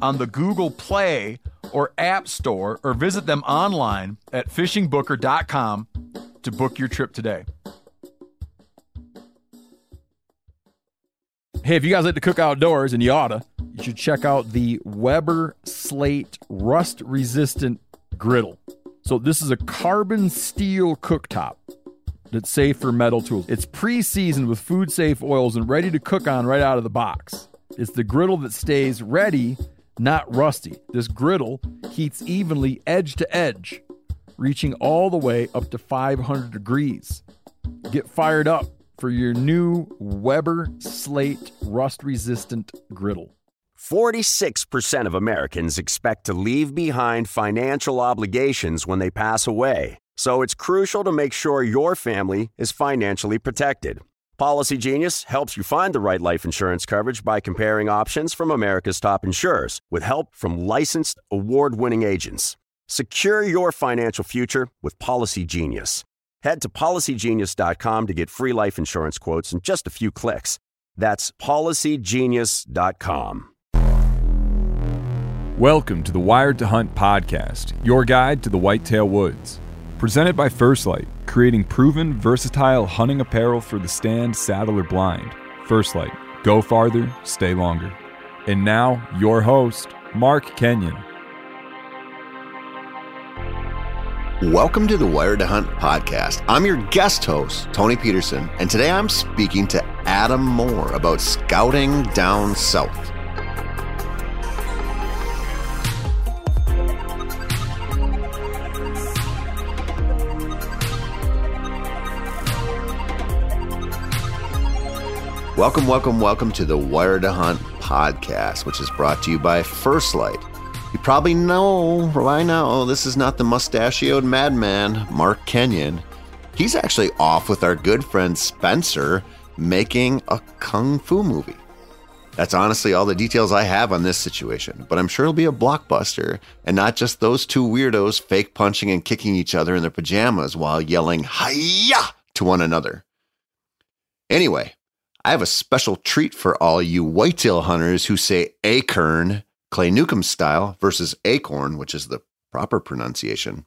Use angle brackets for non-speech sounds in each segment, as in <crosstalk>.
on the Google Play or App Store or visit them online at fishingbooker.com to book your trip today. Hey, if you guys like to cook outdoors, and you oughta, you should check out the Weber Slate Rust Resistant Griddle. So, this is a carbon steel cooktop that's safe for metal tools. It's pre seasoned with food safe oils and ready to cook on right out of the box. It's the griddle that stays ready, not rusty. This griddle heats evenly edge to edge, reaching all the way up to 500 degrees. Get fired up for your new Weber Slate rust resistant griddle. 46% of Americans expect to leave behind financial obligations when they pass away. So it's crucial to make sure your family is financially protected. Policy Genius helps you find the right life insurance coverage by comparing options from America's top insurers with help from licensed award winning agents. Secure your financial future with Policy Genius. Head to policygenius.com to get free life insurance quotes in just a few clicks. That's policygenius.com. Welcome to the Wired to Hunt podcast, your guide to the whitetail woods. Presented by First Light, creating proven, versatile hunting apparel for the stand, saddle, or blind. First Light, go farther, stay longer. And now, your host, Mark Kenyon. Welcome to the Wired to Hunt podcast. I'm your guest host, Tony Peterson, and today I'm speaking to Adam Moore about scouting down south. Welcome, welcome, welcome to the Wired to Hunt podcast, which is brought to you by First Light. You probably know by now this is not the mustachioed madman, Mark Kenyon. He's actually off with our good friend Spencer making a kung fu movie. That's honestly all the details I have on this situation, but I'm sure it'll be a blockbuster and not just those two weirdos fake punching and kicking each other in their pajamas while yelling hiya to one another. Anyway, I have a special treat for all you whitetail hunters who say acorn, Clay Newcomb style, versus acorn, which is the proper pronunciation.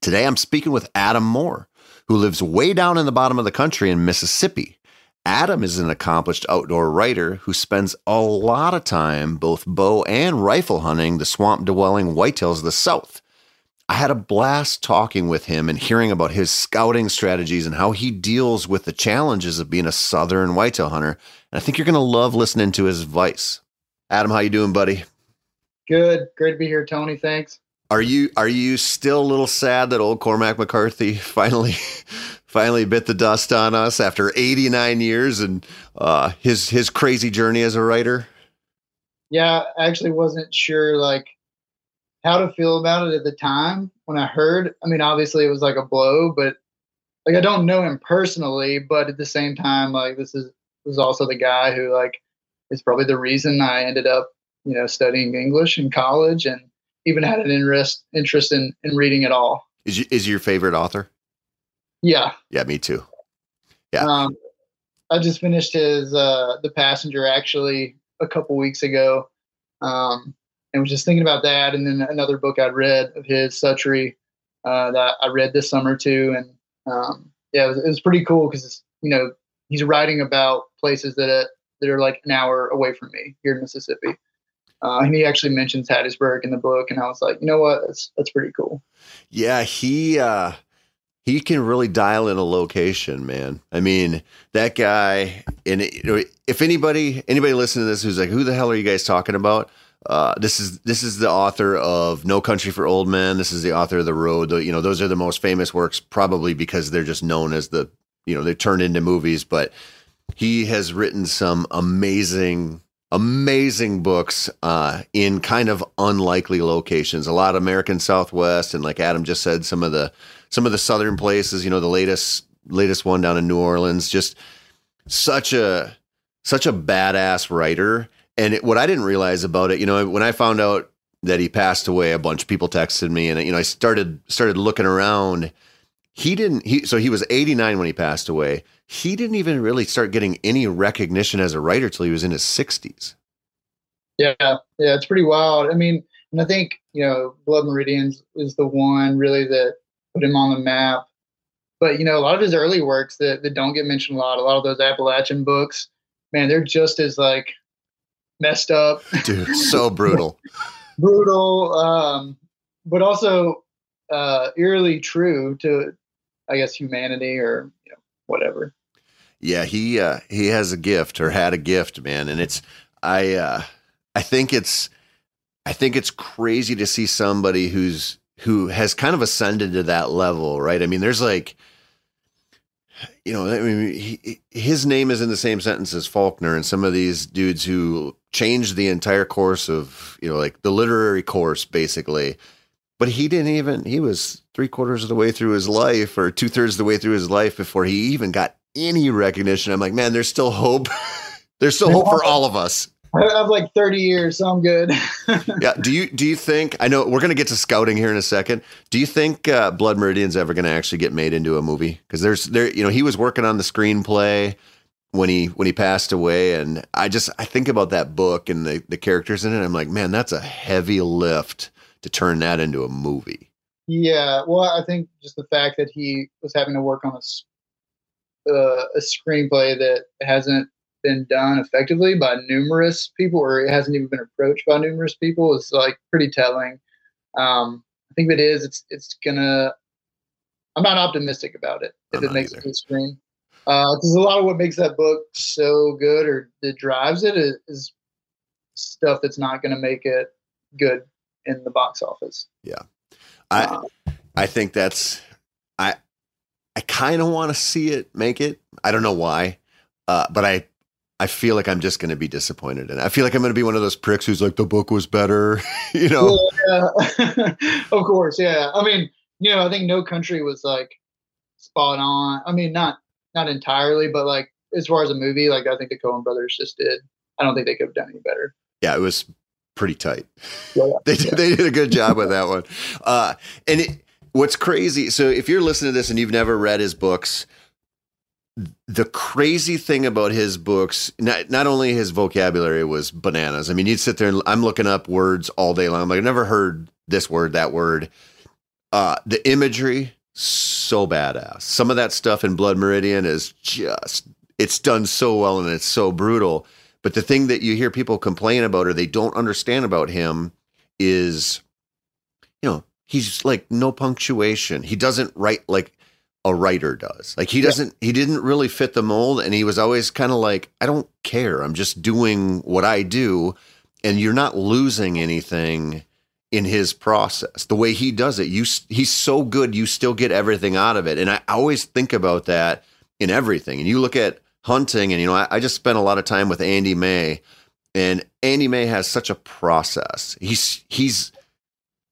Today I'm speaking with Adam Moore, who lives way down in the bottom of the country in Mississippi. Adam is an accomplished outdoor writer who spends a lot of time both bow and rifle hunting the swamp dwelling whitetails of the South. I had a blast talking with him and hearing about his scouting strategies and how he deals with the challenges of being a southern whitetail hunter. And I think you're going to love listening to his advice. Adam, how you doing, buddy? Good. Great to be here, Tony. Thanks. Are you are you still a little sad that old Cormac McCarthy <laughs> finally finally bit the dust on us after 89 years and uh, his his crazy journey as a writer? Yeah, I actually wasn't sure like how to feel about it at the time when I heard. I mean, obviously it was like a blow, but like I don't know him personally, but at the same time, like this is was also the guy who like is probably the reason I ended up, you know, studying English in college and even had an interest interest in in reading it all. Is you, is your favorite author? Yeah. Yeah, me too. Yeah. Um, I just finished his uh, The Passenger actually a couple weeks ago. Um, and was just thinking about that. And then another book I'd read of his, Suttree, uh, that I read this summer too. And um, yeah, it was, it was pretty cool because you know he's writing about places that uh, that are like an hour away from me here in Mississippi. Uh, and he actually mentions Hattiesburg in the book, and I was like, you know what, that's that's pretty cool. Yeah, he uh, he can really dial in a location, man. I mean, that guy. And know, if anybody anybody listening to this who's like, who the hell are you guys talking about? Uh, this is this is the author of No Country for Old Men. This is the author of The Road. You know, those are the most famous works, probably because they're just known as the you know they turned into movies. But he has written some amazing amazing books uh, in kind of unlikely locations. A lot of American Southwest, and like Adam just said, some of the some of the southern places. You know, the latest latest one down in New Orleans. Just such a such a badass writer. And it, what I didn't realize about it, you know, when I found out that he passed away, a bunch of people texted me, and you know, I started started looking around. He didn't. He so he was 89 when he passed away. He didn't even really start getting any recognition as a writer till he was in his 60s. Yeah, yeah, it's pretty wild. I mean, and I think you know, Blood Meridians is the one really that put him on the map. But you know, a lot of his early works that, that don't get mentioned a lot, a lot of those Appalachian books, man, they're just as like messed up. Dude, so brutal. <laughs> brutal, um, but also uh, eerily true to, I guess, humanity or you know, whatever. Yeah, he uh, he has a gift or had a gift, man, and it's I uh, I think it's I think it's crazy to see somebody who's who has kind of ascended to that level, right? I mean, there's like you know, I mean, he, his name is in the same sentence as Faulkner and some of these dudes who changed the entire course of, you know, like the literary course, basically. But he didn't even, he was three quarters of the way through his life or two thirds of the way through his life before he even got any recognition. I'm like, man, there's still hope. <laughs> there's still hope for all of us. I have like 30 years, so I'm good. <laughs> yeah. Do you do you think? I know we're going to get to scouting here in a second. Do you think uh, Blood Meridian's ever going to actually get made into a movie? Because there's there, you know, he was working on the screenplay when he when he passed away, and I just I think about that book and the the characters in it. I'm like, man, that's a heavy lift to turn that into a movie. Yeah. Well, I think just the fact that he was having to work on a uh, a screenplay that hasn't been done effectively by numerous people, or it hasn't even been approached by numerous people, is like pretty telling. Um, I think it is, it's it's gonna. I'm not optimistic about it if it makes either. it to the screen, because uh, a lot of what makes that book so good or that drives it is, is stuff that's not going to make it good in the box office. Yeah, I I think that's I I kind of want to see it make it. I don't know why, uh, but I I feel like I'm just going to be disappointed, and I feel like I'm going to be one of those pricks who's like the book was better, <laughs> you know. Yeah, <laughs> of course, yeah. I mean, you know, I think No Country was like spot on. I mean, not not entirely, but like as far as a movie, like I think the Coen Brothers just did. I don't think they could have done any better. Yeah, it was pretty tight. Yeah, <laughs> they did, they did a good job with that one. Uh, and it, what's crazy, so if you're listening to this and you've never read his books the crazy thing about his books, not, not only his vocabulary was bananas. I mean, you'd sit there and I'm looking up words all day long. I'm like, I've never heard this word, that word. Uh, the imagery, so badass. Some of that stuff in Blood Meridian is just, it's done so well and it's so brutal. But the thing that you hear people complain about or they don't understand about him is, you know, he's like no punctuation. He doesn't write like a writer does. Like he doesn't yeah. he didn't really fit the mold and he was always kind of like I don't care. I'm just doing what I do and you're not losing anything in his process. The way he does it, you he's so good you still get everything out of it. And I always think about that in everything. And you look at hunting and you know I, I just spent a lot of time with Andy May and Andy May has such a process. He's he's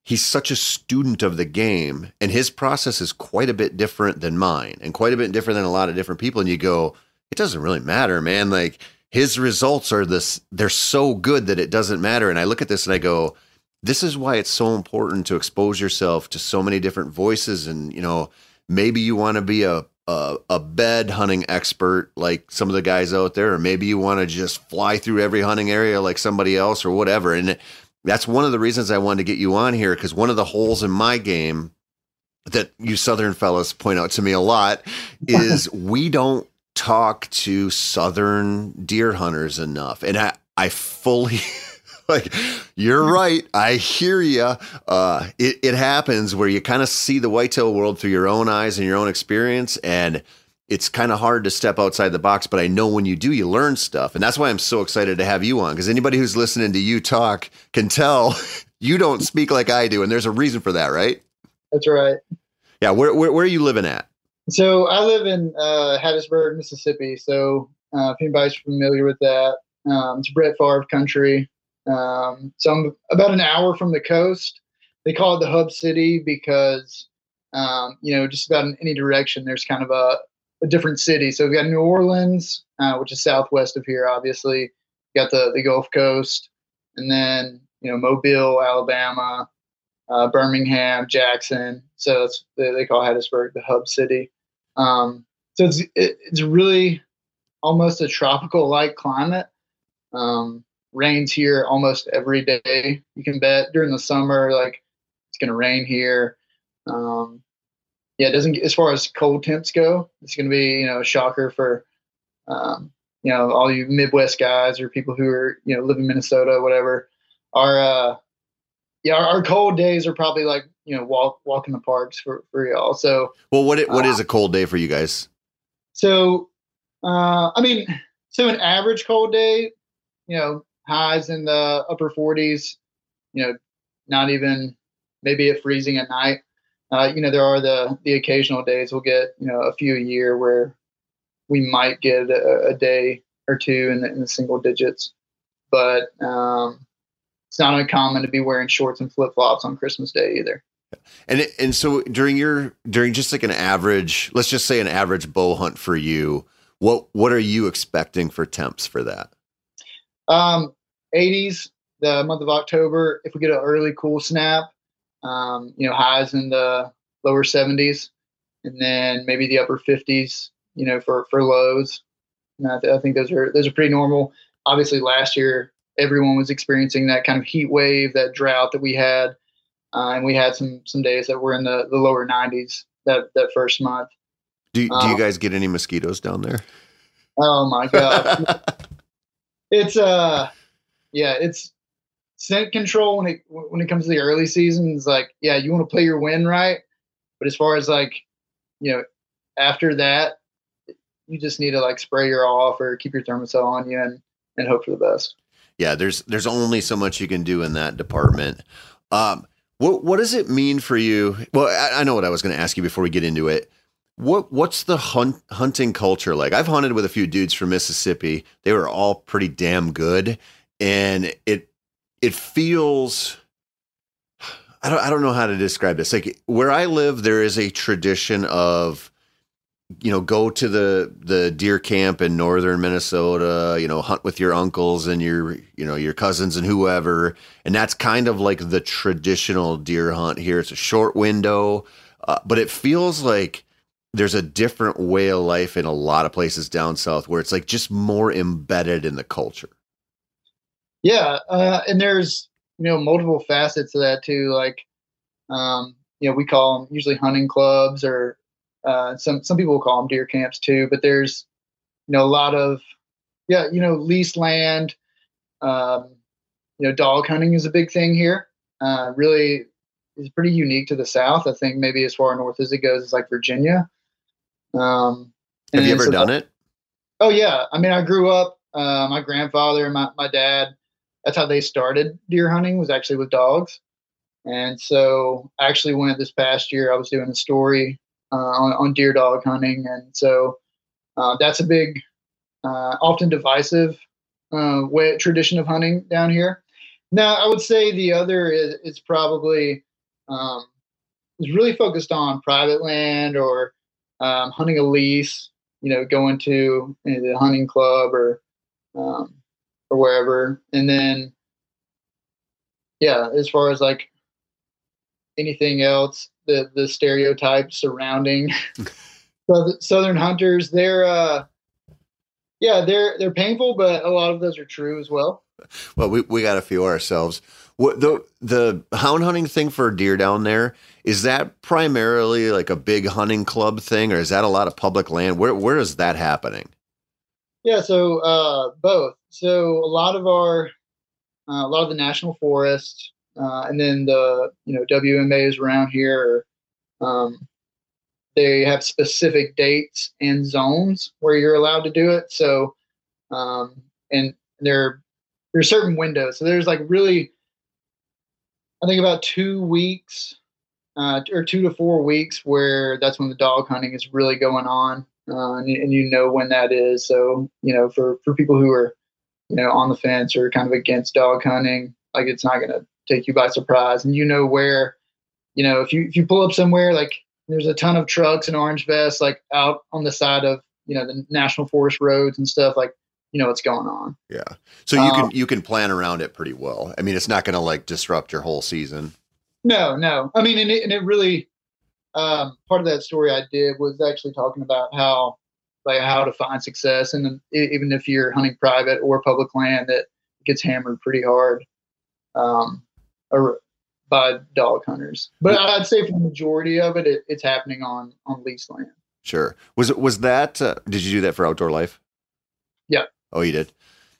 he's such a student of the game and his process is quite a bit different than mine and quite a bit different than a lot of different people and you go it doesn't really matter man. Like his results are this they're so good that it doesn't matter and i look at this and i go this is why it's so important to expose yourself to so many different voices and you know maybe you want to be a a, a bed hunting expert like some of the guys out there or maybe you want to just fly through every hunting area like somebody else or whatever and that's one of the reasons I wanted to get you on here because one of the holes in my game that you Southern fellas point out to me a lot is <laughs> we don't talk to Southern deer hunters enough. And I, I fully. <laughs> like you're right i hear you uh, it, it happens where you kind of see the whitetail world through your own eyes and your own experience and it's kind of hard to step outside the box, but I know when you do, you learn stuff. And that's why I'm so excited to have you on because anybody who's listening to you talk can tell <laughs> you don't speak like I do. And there's a reason for that, right? That's right. Yeah. Where, where, where are you living at? So I live in uh, Hattiesburg, Mississippi. So uh, if anybody's familiar with that, Um, it's Brett Favre country. Um, so I'm about an hour from the coast. They call it the hub city because, um, you know, just about in any direction, there's kind of a, a different city. So we've got New Orleans, uh, which is southwest of here, obviously. You got the, the Gulf Coast, and then, you know, Mobile, Alabama, uh, Birmingham, Jackson. So it's, they, call Hattiesburg the hub city. Um, so it's, it, it's really almost a tropical like climate. Um, rains here almost every day. You can bet during the summer, like it's going to rain here. Um, yeah, it doesn't. As far as cold temps go, it's going to be you know a shocker for um, you know all you Midwest guys or people who are you know live in Minnesota, whatever. Our uh, yeah, our, our cold days are probably like you know walk walk in the parks for for y'all. So well, what it, what uh, is a cold day for you guys? So, uh, I mean, so an average cold day, you know, highs in the upper 40s, you know, not even maybe at freezing at night. Uh, you know, there are the the occasional days we'll get, you know, a few a year where we might get a, a day or two in the, in the single digits, but um, it's not uncommon to be wearing shorts and flip flops on Christmas Day either. And and so during your during just like an average, let's just say an average bow hunt for you, what what are you expecting for temps for that? Um, 80s, the month of October. If we get an early cool snap, um, you know, highs in the lower 70s, and then maybe the upper 50s, you know, for for lows. And I, th- I think those are those are pretty normal. Obviously, last year everyone was experiencing that kind of heat wave, that drought that we had, uh, and we had some some days that were in the, the lower 90s that that first month. Do do um, you guys get any mosquitoes down there? Oh my god, <laughs> it's uh yeah, it's scent control when it when it comes to the early seasons. Like, yeah, you want to play your win right, but as far as like, you know, after that, you just need to like spray your off or keep your Thermacell on you and and hope for the best. Yeah, there's there's only so much you can do in that department. Um, what what does it mean for you? Well, I, I know what I was going to ask you before we get into it. What what's the hunt, hunting culture like? I've hunted with a few dudes from Mississippi. They were all pretty damn good, and it it feels I don't I don't know how to describe this. Like where I live, there is a tradition of you know go to the the deer camp in northern Minnesota, you know, hunt with your uncles and your you know your cousins and whoever, and that's kind of like the traditional deer hunt here. It's a short window, uh, but it feels like there's a different way of life in a lot of places down south where it's like just more embedded in the culture. Yeah, uh, and there's you know multiple facets of that too. Like, um, you know, we call them usually hunting clubs, or uh, some some people call them deer camps too. But there's you know a lot of yeah, you know, leased land. Um, you know, dog hunting is a big thing here. Uh, really is pretty unique to the South. I think maybe as far north as it goes is like Virginia. Um, Have you ever so done it? Oh yeah. I mean, I grew up. Uh, my grandfather and my, my dad that's how they started deer hunting was actually with dogs. And so I actually went this past year. I was doing a story uh, on, on deer dog hunting, and so uh, that's a big, uh, often divisive uh, way tradition of hunting down here. Now I would say the other is, is probably um, is really focused on private land or um, hunting a lease. You know, going to you know, the hunting club or um, or wherever. And then, yeah, as far as like anything else, the the stereotypes surrounding <laughs> southern hunters, they're uh, yeah, they're they're painful, but a lot of those are true as well. Well, we we got a few ourselves. What the the hound hunting thing for deer down there is that primarily like a big hunting club thing, or is that a lot of public land? Where where is that happening? Yeah, so uh, both. So a lot of our, uh, a lot of the national forests, uh, and then the you know WMAs around here, um, they have specific dates and zones where you're allowed to do it. So, um, and there there's certain windows. So there's like really, I think about two weeks uh, or two to four weeks where that's when the dog hunting is really going on uh, and, and, you know when that is. So you know, for for people who are you know, on the fence or kind of against dog hunting, like it's not going to take you by surprise. And you know where, you know, if you if you pull up somewhere like there's a ton of trucks and orange vests like out on the side of you know the national forest roads and stuff like you know what's going on. Yeah. So you um, can you can plan around it pretty well. I mean, it's not going to like disrupt your whole season. No, no. I mean, and it, and it really um, part of that story I did was actually talking about how like how to find success, and even if you're hunting private or public land, that gets hammered pretty hard um, or by dog hunters. But I'd say for the majority of it, it it's happening on on leased land. Sure. Was it was that? Uh, did you do that for outdoor life? Yeah. Oh, you did.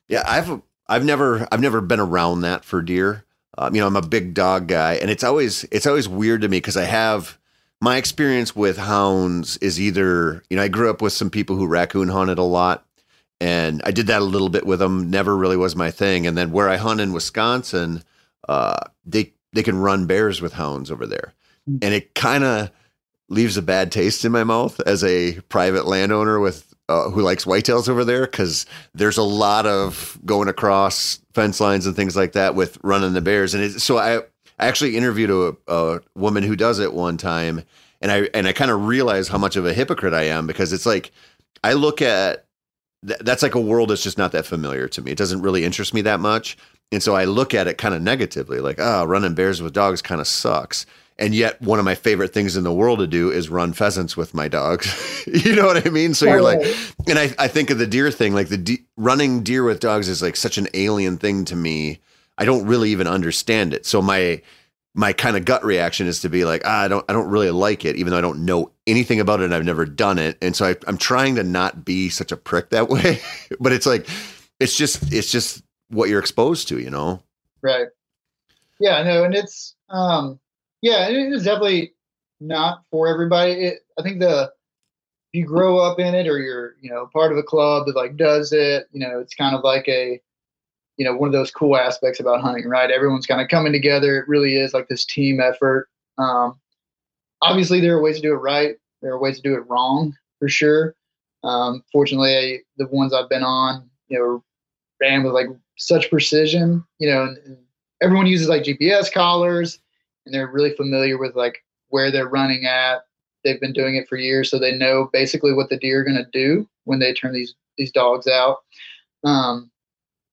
Yeah, I've I've never I've never been around that for deer. Um, you know, I'm a big dog guy, and it's always it's always weird to me because I have my experience with hounds is either you know I grew up with some people who raccoon hunted a lot, and I did that a little bit with them. Never really was my thing. And then where I hunt in Wisconsin, uh, they they can run bears with hounds over there, hmm. and it kind of leaves a bad taste in my mouth as a private landowner with uh, who likes whitetails over there because there's a lot of going across fence lines and things like that with running the bears. And it, so I, I actually interviewed a, a woman who does it one time, and I and I kind of realized how much of a hypocrite I am because it's like I look at th- that's like a world that's just not that familiar to me. It doesn't really interest me that much. And so I look at it kind of negatively, like, oh, running bears with dogs kind of sucks and yet one of my favorite things in the world to do is run pheasants with my dogs <laughs> you know what i mean so you're like and i, I think of the deer thing like the de- running deer with dogs is like such an alien thing to me i don't really even understand it. So my my kind of gut reaction is to be like ah, i don't i don't really like it even though i don't know anything about it and i've never done it. And so I, i'm trying to not be such a prick that <laughs> way but it's like it's just it's just what you're exposed to you know? Right. Yeah no and it's um yeah, it is definitely not for everybody. It, I think the if you grow up in it or you're you know part of a club that like does it, you know, it's kind of like a you know one of those cool aspects about hunting, right? Everyone's kind of coming together. It really is like this team effort. Um, obviously, there are ways to do it right. There are ways to do it wrong for sure. Um, fortunately, I, the ones I've been on, you know, ran with like such precision. You know, and, and everyone uses like GPS collars and they're really familiar with like where they're running at. They've been doing it for years, so they know basically what the deer are going to do when they turn these these dogs out. Um,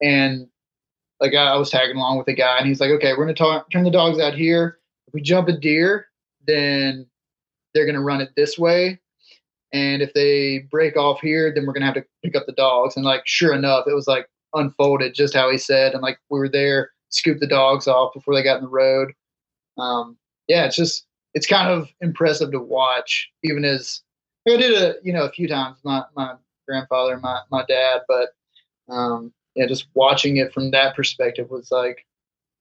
and like I, I was tagging along with a guy, and he's like, "Okay, we're going to turn the dogs out here. If we jump a deer, then they're to run it this way." And if they break off here, then we're gonna have to pick up the dogs. And like, sure enough, it was like unfolded just how he said. And like, we were there, scooped the dogs off before they got in the road um, yeah, it's just it's kind of impressive to watch. Even as I did a you know, a few times. My my grandfather, my my dad, but um, yeah, just watching it from that perspective was like,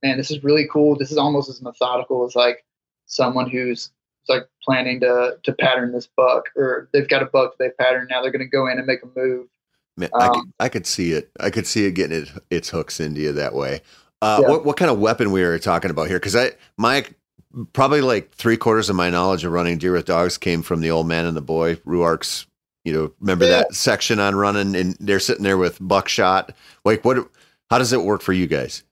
man, this is really cool. This is almost as methodical as like someone who's like planning to to pattern this buck, or they've got a buck they've patterned. Now they're going to go in and make a move. Man, um, I, could, I could see it. I could see it getting it, its hooks into you that way. Uh, yeah. what, what kind of weapon we are talking about here? Because I my probably like three quarters of my knowledge of running deer with dogs came from the old man and the boy Ruark's. You know, remember yeah. that section on running, and they're sitting there with buckshot. Like, what? How does it work for you guys?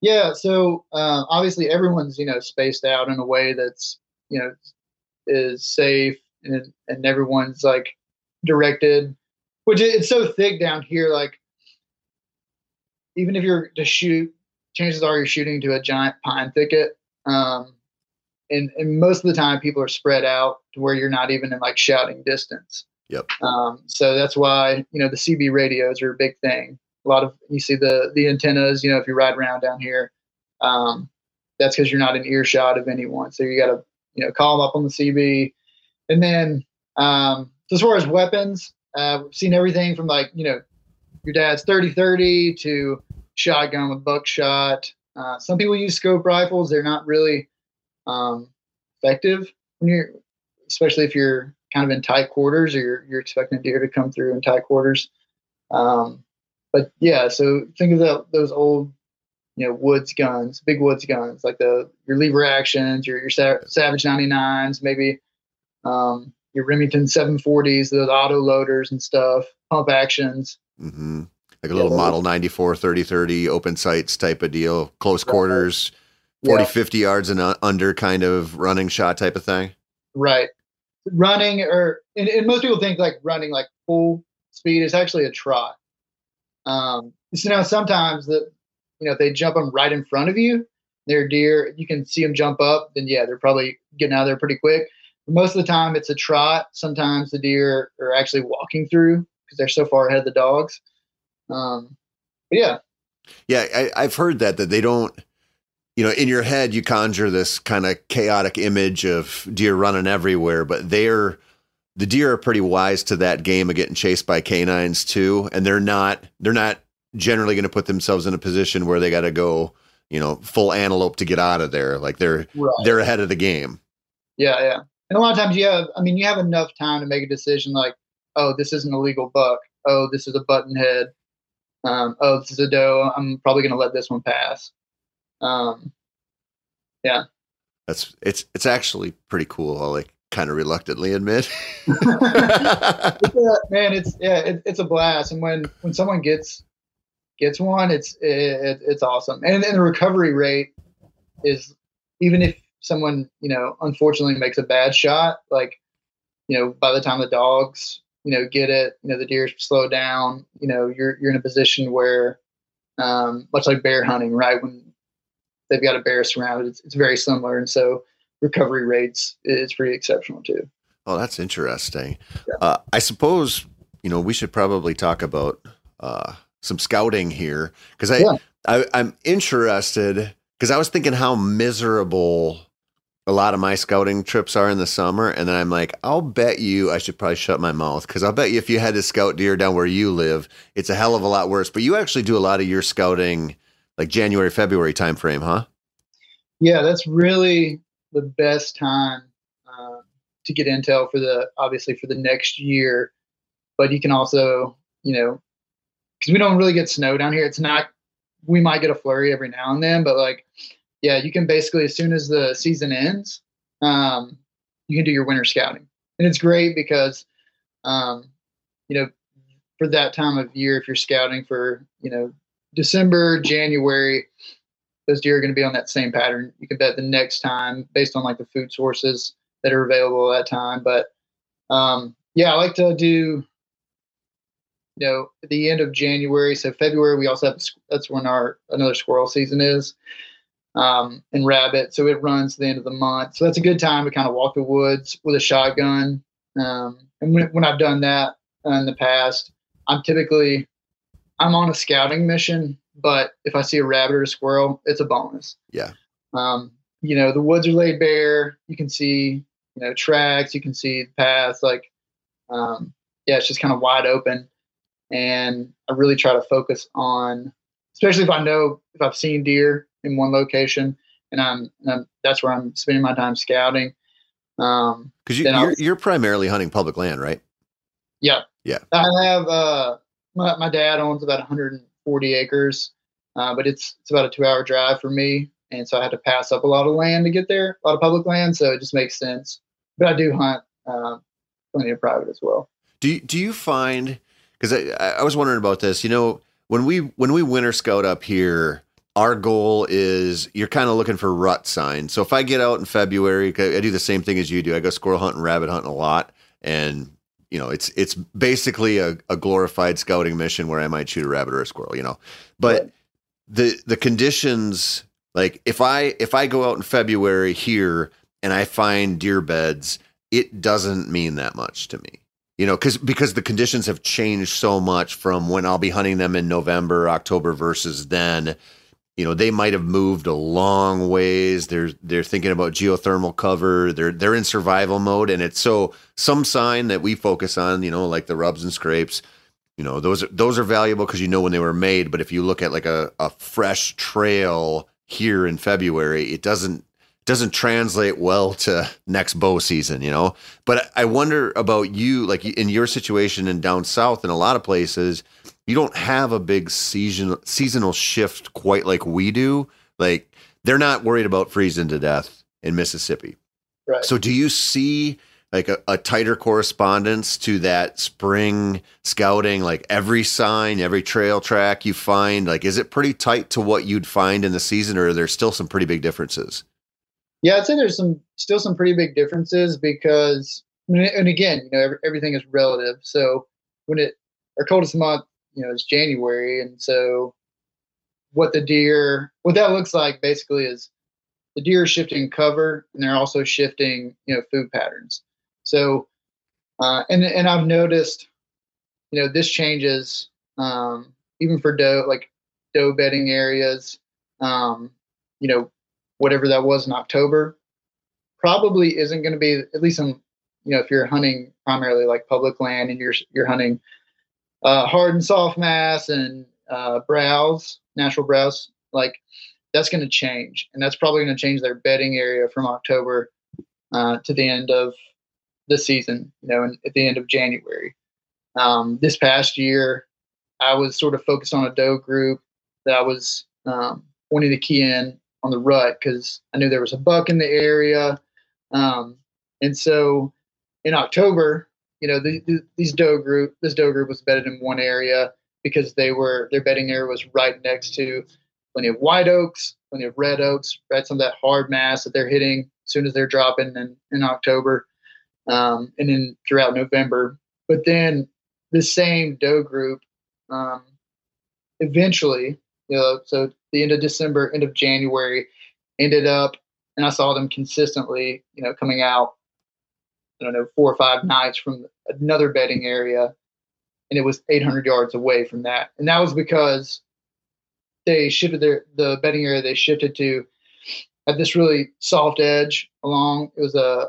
Yeah, so uh, obviously everyone's you know spaced out in a way that's you know is safe, and and everyone's like directed. Which it's so thick down here, like even if you're to shoot chances are you're shooting to a giant pine thicket. Um, and, and most of the time people are spread out to where you're not even in like shouting distance. Yep. Um, so that's why, you know, the CB radios are a big thing. A lot of, you see the, the antennas, you know, if you ride around down here, um, that's because you're not in earshot of anyone. So you got to, you know, call them up on the CB. And then, um, as far as weapons, uh, we've seen everything from like, you know, your dad's 30 30 to shotgun with buckshot. Uh, some people use scope rifles. They're not really um, effective when you're, especially if you're kind of in tight quarters or you're, you're expecting a deer to come through in tight quarters. Um, but yeah, so think of the, those old, you know, woods guns, big woods guns, like the your lever actions, your your Savage 99s, maybe um, your Remington 740s, those auto loaders and stuff, pump actions. Mm-hmm. like a little Yeah. model 94 30 30 open sights type of deal close quarters 40 Yeah. 50 yards and under kind of running shot type of thing Right. Running or and, and most people think like running like full speed is actually a trot. Um so now sometimes the you know if they jump them right in front of you, they're deer, you can see them jump up, then yeah, they're probably getting out of there pretty quick. But most of the time it's a trot. Sometimes the deer are actually walking through because they're so far ahead of the dogs. Um but yeah, yeah I, i've heard that that they don't you know in your head you conjure this kind of chaotic image of deer running everywhere but they're the deer are pretty wise to that game of getting chased by canines too and they're not they're not generally going to put themselves in a position where they got to go you know full antelope to get out of there like they're right. they're ahead of the game Yeah, yeah. And a lot of times you have, I mean, you have enough time to make a decision like, oh, this is an illegal buck. Oh, this is a buttonhead. Um, oh, this is a doe. I'm probably going to let this one pass. Um, yeah. that's it's it's actually pretty cool i'll like kind of reluctantly admit <laughs> a- man, it's yeah, it, it's a blast. And when when someone gets gets one, it's it, it's awesome. And then the recovery rate is even if someone you know unfortunately makes a bad shot, like you know by the time the dogs you know get it, you know the deer slow down. You know you're you're in a position where um, much like bear hunting, right? When they've got a bear surrounded, it's, it's very similar, and so recovery rates is pretty exceptional too. Oh, that's interesting. Uh, I suppose you know we should probably talk about uh, some scouting here because I, Yeah. I I'm interested because I was thinking how miserable a lot of my scouting trips are in the summer, and then I'm like, I'll bet you I should probably shut my mouth because I'll bet you if you had to scout deer down where you live, it's a hell of a lot worse. But you actually do a lot of your scouting like January February timeframe, huh? Yeah, that's really the best time um, to get intel for the obviously for the next year. But you can also, you know, because we don't really get snow down here. It's not. We might get a flurry every now and then, but like, yeah, you can basically as soon as the season ends, um, you can do your winter scouting, and it's great because, um, you know, for that time of year, if you're scouting for, you know, December, January, those deer are going to be on that same pattern. You can bet the next time based on like the food sources that are available at that time. But um, yeah, I like to do, you know, the end of January. So February, we also have that's when our another squirrel season is, um, and rabbit. So it runs to the end of the month. So that's a good time to kind of walk the woods with a shotgun. Um, and when, when I've done that in the past, I'm typically I'm on a scouting mission, but if I see a rabbit or a squirrel, it's a bonus. Yeah. Um, you know, the woods are laid bare. You can see, you know, tracks. You can see the paths. Like, um, yeah, it's just kind of wide open. And I really try to focus on, especially if I know if I've seen deer in one location, and I'm, and I'm that's where I'm spending my time scouting. Um, Because you, are you're, you're primarily hunting public land, right? Yeah. Yeah. I have uh my, my dad owns about 140 acres, uh, but it's it's about a two hour drive for me, and so I had to pass up a lot of land to get there, a lot of public land, so it just makes sense. But I do hunt uh, plenty of private as well. Do you, do you find because I, I was wondering about this? You know, when we when we winter scout up here, our goal is you're kind of looking for rut signs. So if I get out in February, I do the same thing as you do. I go squirrel hunting, rabbit hunting a lot, and you know, it's it's basically a, a glorified scouting mission where I might shoot a rabbit or a squirrel. You know, but Right. the the conditions like if I if I go out in February here and I find deer beds, it doesn't mean that much to me. You know, because because the conditions have changed so much from when I'll be hunting them in November, October versus then. You know, they might have moved a long ways. They're they're thinking about geothermal cover. They're they're in survival mode, and it's so some sign that we focus on. You know, like the rubs and scrapes. You know, those are those are valuable because you know when they were made. But if you look at like a, a fresh trail here in February, it doesn't doesn't translate well to next bow season, you know. But I wonder about you, like in your situation and down south, in a lot of places, you don't have a big season seasonal shift quite like we do. Like they're not worried about freezing to death in Mississippi. Right. So do you see like a, a tighter correspondence to that spring scouting? Like every sign, every trail track you find, like is it pretty tight to what you'd find in the season, or are there still some pretty big differences? Yeah, I'd say there's some still some pretty big differences because, and again, you know, everything is relative. So when it our coldest month, you know, is January, and so what the deer, what that looks like basically is the deer are shifting cover, and they're also shifting, you know, food patterns. So, uh, and and I've noticed, you know, this changes um, even for doe, like doe bedding areas. Um, you know, whatever that was in October, probably isn't going to be at least in you know if you're hunting primarily like public land and you're you're hunting uh, hard and soft mast and uh, browse natural browse like that's going to change and that's probably going to change their bedding area from October uh, to the end of the season you know and at the end of January. Um, this past year, I was sort of focused on a doe group that I was um, wanting to key in on the rut because I knew there was a buck in the area. Um, and so in October, you know, the, the, these doe group, this doe group was bedded in one area because they were their bedding area was right next to plenty of white oaks, plenty of red oaks, right? Some of that hard mast that they're hitting as soon as they're dropping in, in October, um, and then throughout November. But then the same doe group, um, eventually, you know, so the end of December, end of January, ended up, and I saw them consistently, you know, coming out, I don't know, four or five nights from another bedding area, and it was 800 yards away from that, and that was because they shifted their the bedding area they shifted to had this really soft edge along. It was a,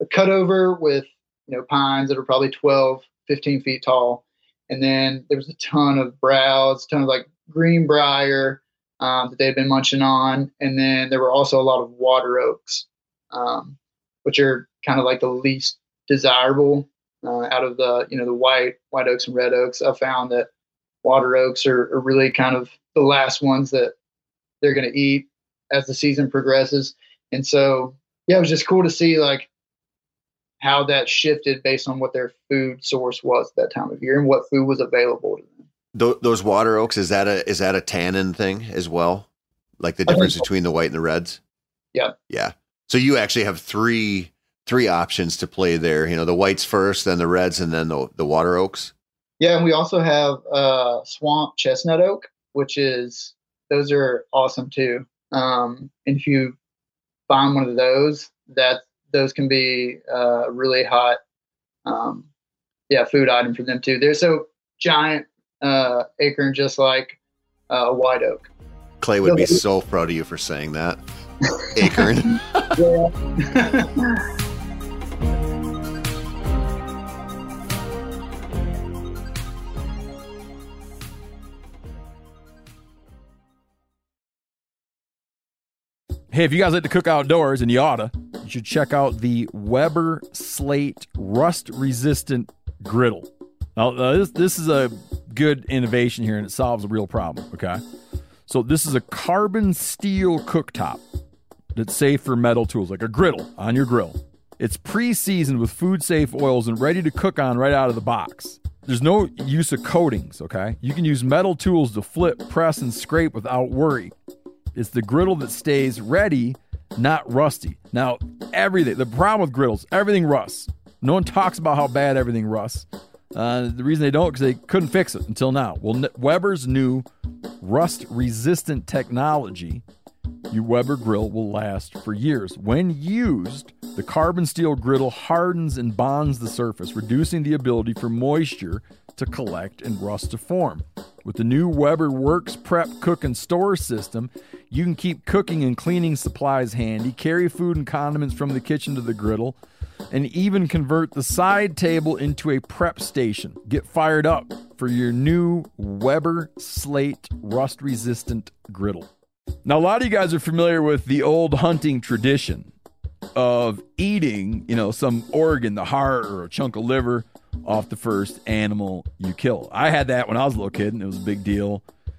a cutover with you know pines that are probably 12, 15 feet tall, and then there was a ton of browse, ton of like greenbrier, um, that they had been munching on. And then there were also a lot of water oaks, um, which are kind of like the least desirable uh, out of the you know the white white oaks and red oaks. I found that water oaks are, are really kind of the last ones that they're going to eat as the season progresses. And so yeah, it was just cool to see like how that shifted based on what their food source was that time of year and what food was available to them. Th- those water oaks is that a is that a tannin thing as well? Like the difference so. between the white and the reds? Yeah. Yeah. So you actually have three three options to play there. You know, the whites first, then the reds, and then the the water oaks. Yeah, and we also have uh, swamp chestnut oak, which is those are awesome too. Um, and if you find one of those, that those can be uh, really hot, um, yeah, food item for them too. They're so giant uh, acorn just like uh, a white oak. Clay would be <laughs> so proud of you for saying that. acorn. <laughs> Hey, if you guys like to cook outdoors, and you oughta, you should check out the Weber Slate Rust Resistant Griddle. Now, uh, this, this is a good innovation here and it solves a real problem, okay? So, this is a carbon steel cooktop that's safe for metal tools, like a griddle on your grill. It's pre seasoned with food safe oils and ready to cook on right out of the box. There's no use of coatings, okay? You can use metal tools to flip, press, and scrape without worry. It's the griddle that stays ready, not rusty. Now, everything, the problem with griddles, everything rusts. No one talks about how bad everything rusts. Uh, the reason they don't because they couldn't fix it until now. Well, Weber's new rust-resistant technology, your Weber grill will last for years. When used, the carbon steel griddle hardens and bonds the surface, reducing the ability for moisture to collect and rust to form. With the new Weber Works Prep Cook and Store system, you can keep cooking and cleaning supplies handy, carry food and condiments from the kitchen to the griddle, and even convert the side table into a prep station. Get fired up for your new Weber Slate rust resistant griddle. Now, a lot of you guys are familiar with the old hunting tradition of eating, you know, some organ, the heart or a chunk of liver off the first animal you kill. I had that when I was a little kid, and it was a big deal.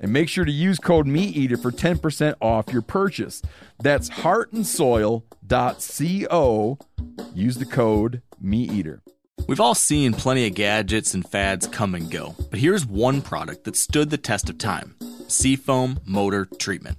and make sure to use code MeatEater for 10% off your purchase. That's heartandsoil.co. Use the code MeatEater. We've all seen plenty of gadgets and fads come and go, but here's one product that stood the test of time Seafoam Motor Treatment.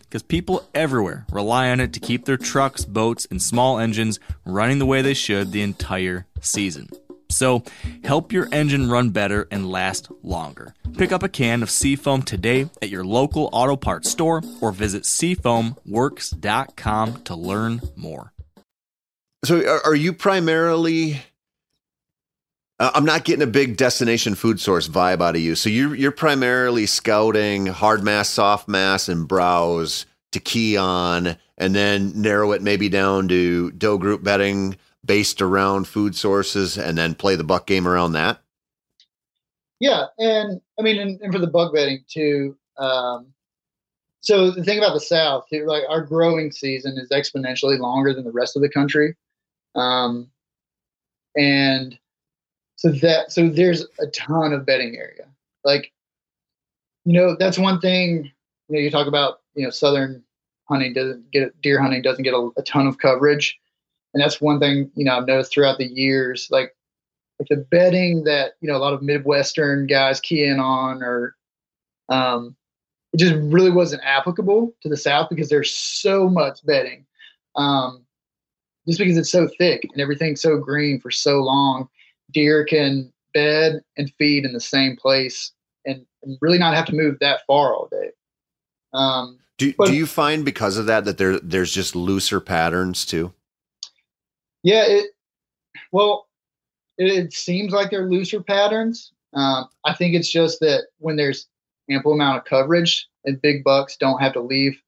because people everywhere rely on it to keep their trucks, boats, and small engines running the way they should the entire season. So, help your engine run better and last longer. Pick up a can of Seafoam today at your local auto parts store or visit seafoamworks.com to learn more. So, are you primarily I'm not getting a big destination food source vibe out of you. So you're you're primarily scouting hard mast, soft mast, and browse to key on, and then narrow it maybe down to doe group bedding based around food sources, and then play the buck game around that. Yeah, and I mean, and, and for the buck bedding too. Um, so the thing about the South, like our growing season is exponentially longer than the rest of the country, um, and so that so there's a ton of bedding area. Like, you know, that's one thing. You know, you talk about you know southern hunting doesn't get deer hunting doesn't get a, a ton of coverage, and that's one thing you know I've noticed throughout the years. Like, like the bedding that you know a lot of midwestern guys key in on, or um, it just really wasn't applicable to the south because there's so much bedding. Um, just because it's so thick and everything's so green for so long deer can bed and feed in the same place and, and really not have to move that far all day. Um, do, but, do you find because of that that there there's just looser patterns too? Yeah, it well, it, it seems like they're looser patterns. Um, I think it's just that when there's ample amount of coverage and big bucks don't have to leave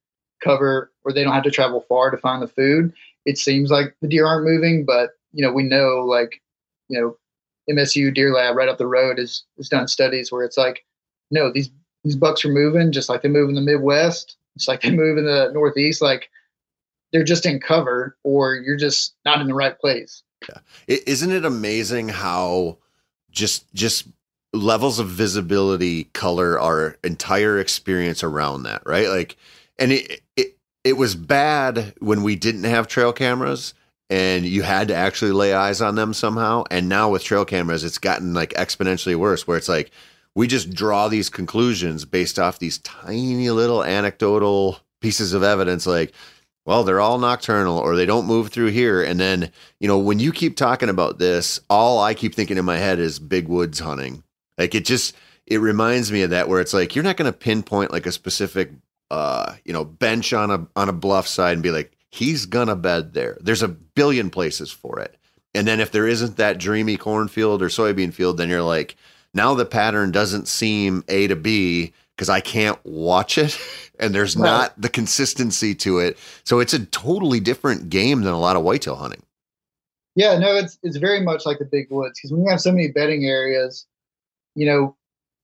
cover or they don't have to travel far to find the food, it seems like the deer aren't moving. But you know, we know like you know MSU Deer Lab right up the road has has done studies where it's like, no, these these bucks are moving just like they move in the Midwest, it's like they move in the Northeast. Like they're just in cover, or you're just not in the right place. Yeah. Isn't it amazing how just just levels of visibility color our entire experience around that, right? Like, and it it it was bad when we didn't have trail cameras and you had to actually lay eyes on them somehow. And now with trail cameras, it's gotten like exponentially worse, where it's like we just draw these conclusions based off these tiny little anecdotal pieces of evidence, like, well, they're all nocturnal or they don't move through here. And then, you know, when you keep talking about this, all I keep thinking in my head is big woods hunting. Like it just, it reminds me of that where it's like you're not going to pinpoint like a specific uh you know bench on a on a bluff side and be like he's gonna bed there. There's a billion places for it. And then if there isn't that dreamy cornfield or soybean field, then you're like, now the pattern doesn't seem A to B because I can't watch it <laughs> and there's right. not the consistency to it. So it's a totally different game than a lot of whitetail hunting. Yeah, no, it's it's very much like the big woods because when you have so many bedding areas, you know,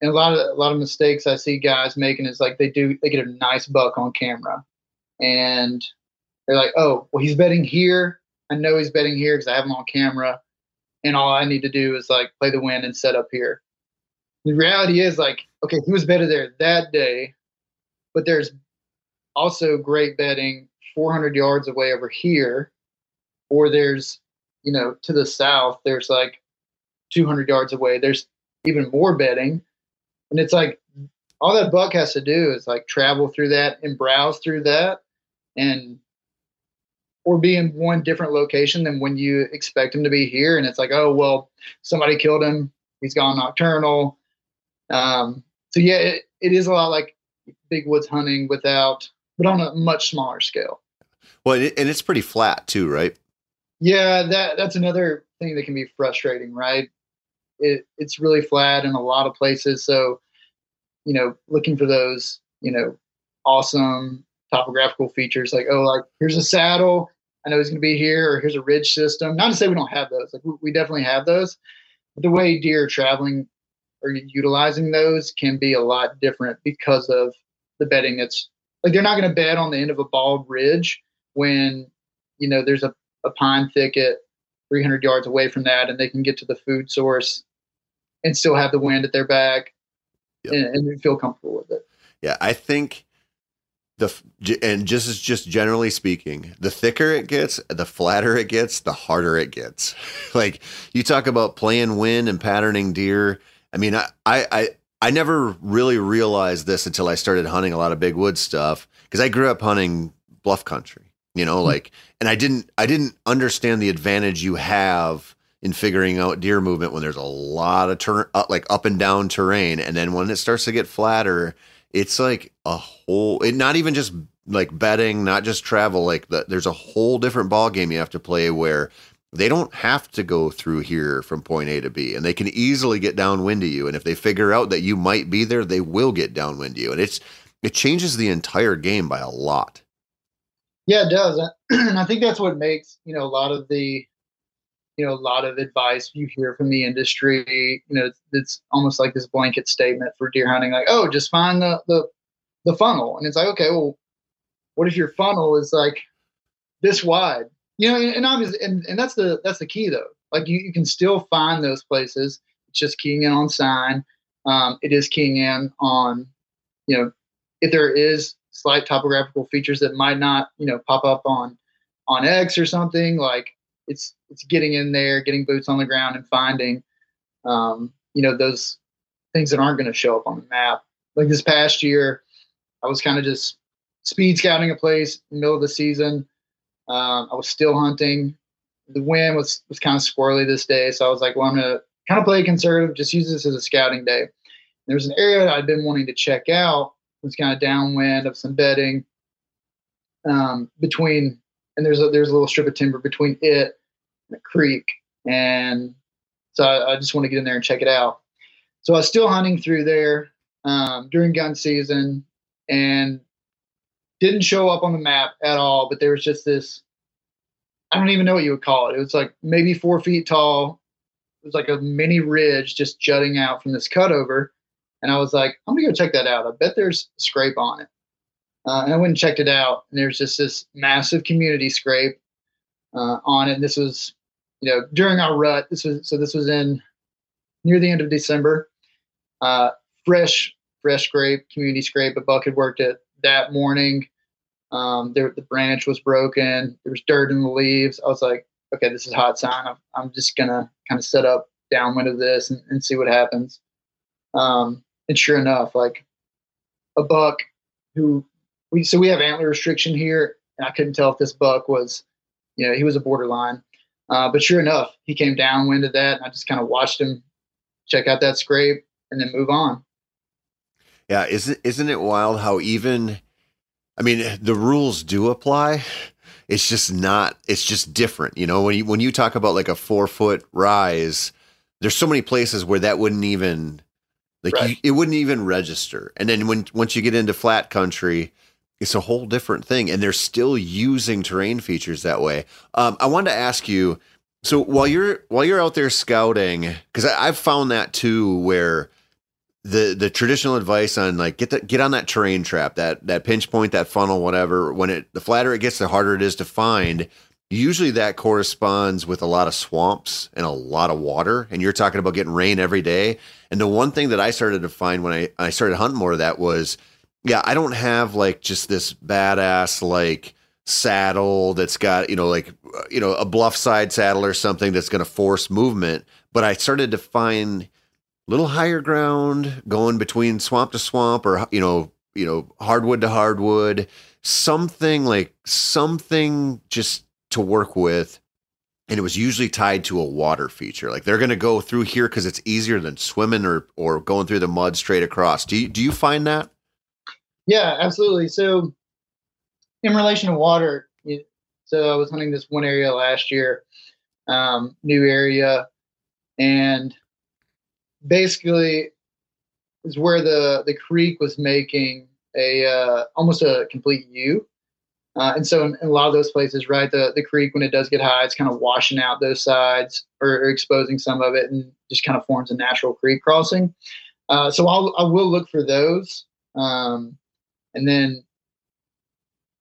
and a lot of a lot of mistakes I see guys making is like they do they get a nice buck on camera, and they're like, oh, well, he's bedding here. I know he's bedding here because I have him on camera, and all I need to do is like play the wind and set up here. The reality is like okay, he was bedded there that day, but there's also great bedding 400 yards away over here, or there's, you know, to the south, there's like 200 yards away, there's even more bedding. And it's like all that buck has to do is like travel through that and browse through that and or be in one different location than when you expect him to be here. And it's like, oh, well, somebody killed him. He's gone nocturnal. Um, so, yeah, it, it is a lot like big woods hunting without, but on a much smaller scale. Well, and it's pretty flat too, right? Yeah, that that's another thing that can be frustrating, right? It, it's really flat in a lot of places. So, you know, looking for those, you know, awesome topographical features like, oh, like here's a saddle. I know he's going to be here, or here's a ridge system. Not to say we don't have those. Like we, definitely have those. But the way deer are traveling or utilizing those can be a lot different because of the bedding that's like they're not going to bed on the end of a bald ridge when you know there's a, a pine thicket 300 yards away from that and they can get to the food source and still have the wind at their back yep. and, and feel comfortable with it yeah i think the and just as just generally speaking, the thicker it gets, the flatter it gets, the harder it gets. <laughs> like you talk about playing wind and patterning deer. I mean, I I I never really realized this until I started hunting a lot of big wood stuff because I grew up hunting bluff country. You know, mm-hmm. like, and I didn't I didn't understand the advantage you have in figuring out deer movement when there's a lot of turn uh, like up and down terrain, and then when it starts to get flatter it's like a whole it not even just like bedding not just travel like the, there's a whole different ball game you have to play where they don't have to go through here from point A to B and they can easily get downwind to you and if they figure out that you might be there they will get downwind to you and it's it changes the entire game by a lot. Yeah it does and <clears throat> i think that's what makes you know a lot of the you know a lot of advice you hear from the industry you know it's, almost like this blanket statement for deer hunting like oh just find the the the funnel. And it's like okay well what if your funnel is like this wide? You know and, and obviously and, and that's the that's the key though. Like you, you can still find those places. It's just keying in on sign. Um, it is keying in on you know if there is slight topographical features that might not you know pop up on onX or something like it's it's getting in there, getting boots on the ground, and finding, um, you know, those things that aren't going to show up on the map. Like this past year, I was kind of just speed scouting a place in the middle of the season. Um, I was still hunting. The wind was was kind of squirrely this day, so I was like, well, I'm gonna kind of play conservative, just use this as a scouting day. There was an area I'd been wanting to check out. It was kind of downwind of some bedding um, between, and there's a there's a little strip of timber between it the creek. And so I, I, just want to get in there and check it out. So I was still hunting through there um, during gun season and didn't show up on the map at all. But there was just this I don't even know what you would call it. It was like maybe four feet tall. It was like a mini ridge just jutting out from this cutover. And I was like, I'm gonna go check that out. I bet there's a scrape on it. Uh, and I went and checked it out. And there's just this massive community scrape uh, on it. And this was you know, during our rut, this was so this was in near the end of December. Uh, fresh, fresh scrape, community scrape. A buck had worked it that morning. Um, there, the branch was broken. There was dirt in the leaves. I was like, okay, this is hot sign. I'm, I'm just gonna kind of set up downwind of this and, and see what happens. Um, and sure enough, like a buck who we so we have antler restriction here, and I couldn't tell if this buck was, you know, he was a borderline. Uh, but sure enough, he came downwind of that, and I just kind of watched him check out that scrape and then move on. Yeah, isn't isn't it wild how even I mean the rules do apply. It's just not. It's just different. You know when you when you talk about like a four foot rise, there's so many places where that wouldn't even like right. you, it wouldn't even register. And then when once you get into flat country, it's a whole different thing and they're still using terrain features that way um, i wanted to ask you so while you're while you're out there scouting because i've found that too where the the traditional advice on like get the, get on that terrain trap that that pinch point that funnel whatever when it the flatter it gets the harder it is to find usually that corresponds with a lot of swamps and a lot of water. And you're talking about getting rain every day. And the one thing that I started to find when I, I started hunting more of that was, yeah, I don't have like just this badass like saddle that's got, you know, like, uh, you know, a bluff side saddle or something that's going to force movement. But I started to find little higher ground going between swamp to swamp or, you know, you know, hardwood to hardwood, something like something just to work with. And it was usually tied to a water feature. Like they're going to go through here because it's easier than swimming or, or going through the mud straight across. Do you, do you find that? Yeah, absolutely. So, in relation to water, so I was hunting this one area last year, um, new area, and basically is where the the creek was making a uh, almost a complete U. Uh, and so in, in, a lot of those places, right, the, the creek, when it does get high, it's kind of washing out those sides or, or exposing some of it and just kind of forms a natural creek crossing. Uh, so I'll, I will look for those. Um, and then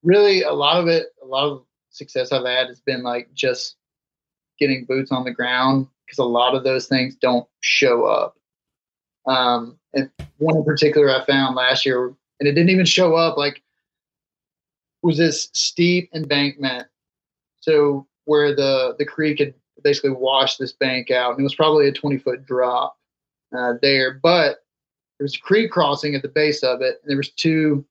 really a lot of it, a lot of success I've had has been like just getting boots on the ground because a lot of those things don't show up. Um, and one in particular I found last year, and it didn't even show up, like was this steep embankment. So where the the creek had basically washed this bank out, and it was probably a 20 foot drop uh, there, but there was a creek crossing at the base of it, and there was two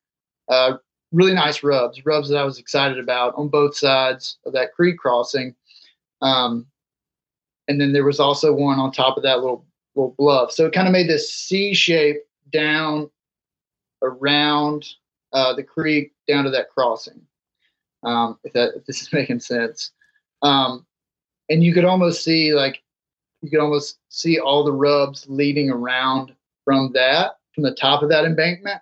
uh, really nice rubs, rubs that I was excited about on both sides of that creek crossing. Um, and then there was also one on top of that little little bluff. So it kind of made this C shape down around uh, the creek down to that crossing. Um, if that if this is <laughs> making sense, um, and you could almost see like you could almost see all the rubs leading around from that from the top of that embankment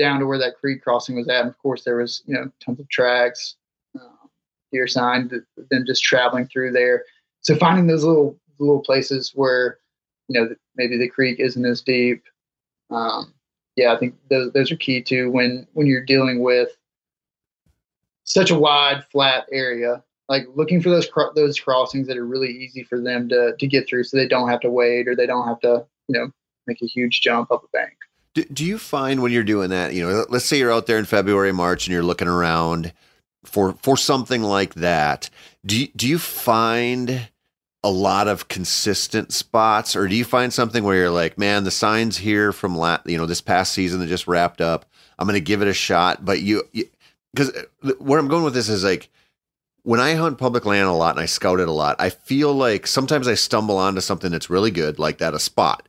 down to where that creek crossing was at. And of course, there was you know tons of tracks, uh, deer sign, them just traveling through there. So finding those little little places where you know maybe the creek isn't as deep. Um, yeah, I think those those are key too when when you're dealing with such a wide flat area. Like looking for those cro- those crossings that are really easy for them to to get through, so they don't have to wait or they don't have to you know make a huge jump up a bank. Do, do you find when you're doing that, you know, let's say you're out there in February, March, and you're looking around for for something like that, do you, do you find a lot of consistent spots, or do you find something where you're like, man, the signs here from la- you know this past season that just wrapped up, I'm going to give it a shot, but you because uh, where I'm going with this is like when I hunt public land a lot and I scout it a lot, I feel like sometimes I stumble onto something that's really good, like that a spot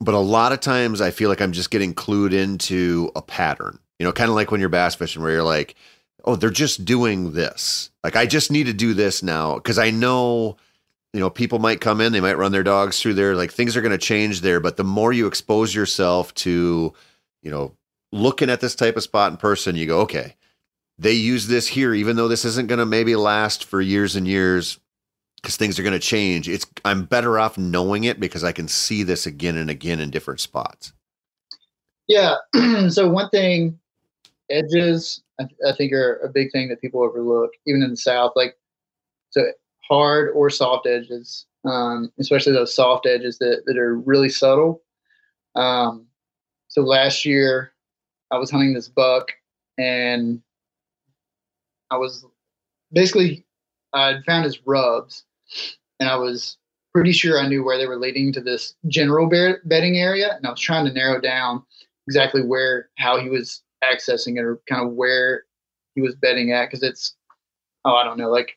but a lot of times I feel like I'm just getting clued into a pattern. You know, kind of like when you're bass fishing, where you're like, oh, they're just doing this. Like, I just need to do this now because I know, you know, people might come in, they might run their dogs through there. Like, things are going to change there. But the more you expose yourself to, you know, looking at this type of spot in person, you go, okay, they use this here, even though this isn't going to maybe last for years and years because things are going to change. It's I'm better off knowing it because I can see this again and again in different spots. Yeah. <clears throat> so one thing, edges, I, I, think are a big thing that people overlook, even in the South. Like, so hard or soft edges, um, especially those soft edges that that are really subtle. Um, so last year, I was hunting this buck, and I was basically I found his rubs, and I was pretty sure I knew where they were leading to this general bedding area, and I was trying to narrow down exactly where, how he was accessing it, or kind of where he was bedding at, because it's, oh, I don't know, like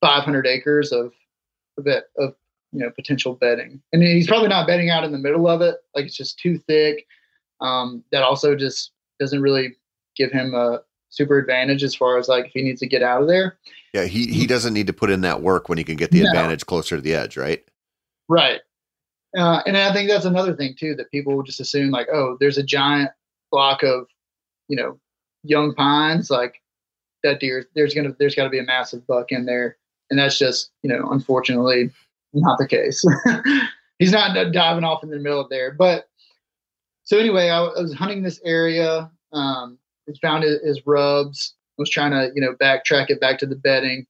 500 acres of a bit of you know potential bedding, and he's probably not bedding out in the middle of it, like it's just too thick. Um, that also just doesn't really give him a super advantage as far as like if he needs to get out of there. Yeah, he he doesn't need to put in that work when he can get the no. advantage closer to the edge, right? Right. Uh, and I think that's another thing too that people will just assume like, oh, there's a giant block of, you know, young pines. Like that deer, there's gonna there's got to be a massive buck in there, and that's just you know unfortunately not the case. <laughs> He's not diving off in the middle of there. But so anyway, I, I was hunting this area. Um, found his rubs was trying to you know backtrack it back to the bedding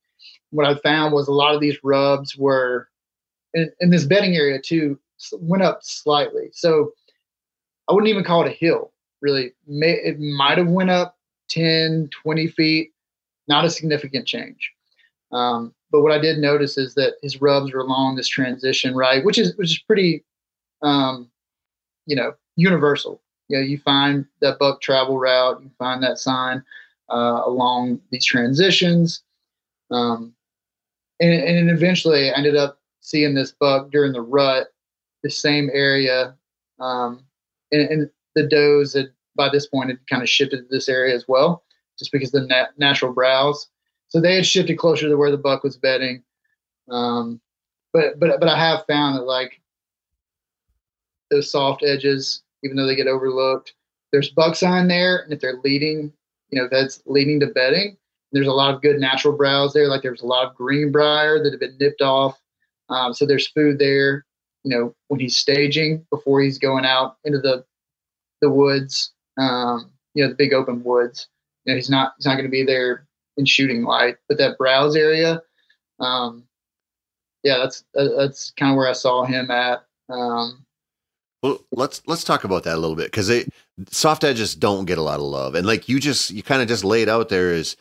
what I found was a lot of these rubs were in, in this bedding area too went up slightly. So I wouldn't even call it a hill really. May, it might have went up 10, 20 feet, not a significant change. Um, but what I did notice is that his rubs were along this transition, right, which is which is pretty, um, you know, universal. You know, you find that buck travel route, you find that sign uh, along these transitions, um, and, and eventually I ended up seeing this buck during the rut, the same area, um, and, and, the does had by this point had kind of shifted to this area as well, just because the nat- natural browse. So they had shifted closer to where the buck was bedding. Um, but but but I have found that like those soft edges, even though they get overlooked, there's bucks on there, and if they're leading, you know, that's leading to bedding. There's a lot of good natural browse there. Like there's a lot of greenbrier that have been nipped off. Um, so there's food there. You know, when he's staging before he's going out into the the woods, um, you know, the big open woods. You know, he's not he's not going to be there in shooting light, but that browse area, um, yeah, that's that's kind of where I saw him at. Um, well, let's let's talk about that a little bit because soft edges don't get a lot of love, and like you just you kind of just laid out there is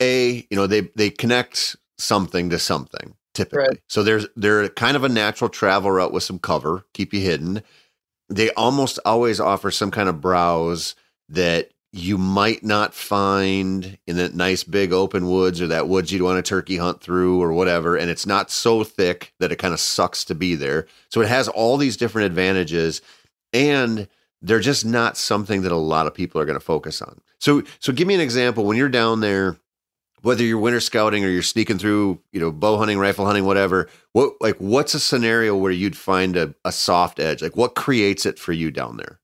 a you know they they connect something to something typically. Right. So there's they're kind of a natural travel route with some cover, keep you hidden they almost always offer some kind of browse that you might not find in that nice big open woods or that woods you'd want a turkey hunt through or whatever. And it's not so thick that it kind of sucks to be there. So it has all these different advantages and they're just not something that a lot of people are going to focus on. So, so give me an example when you're down there whether you're winter scouting or you're sneaking through, you know, bow hunting, rifle hunting, whatever, what like what's a scenario where you'd find a, a soft edge? Like what creates it for you down there?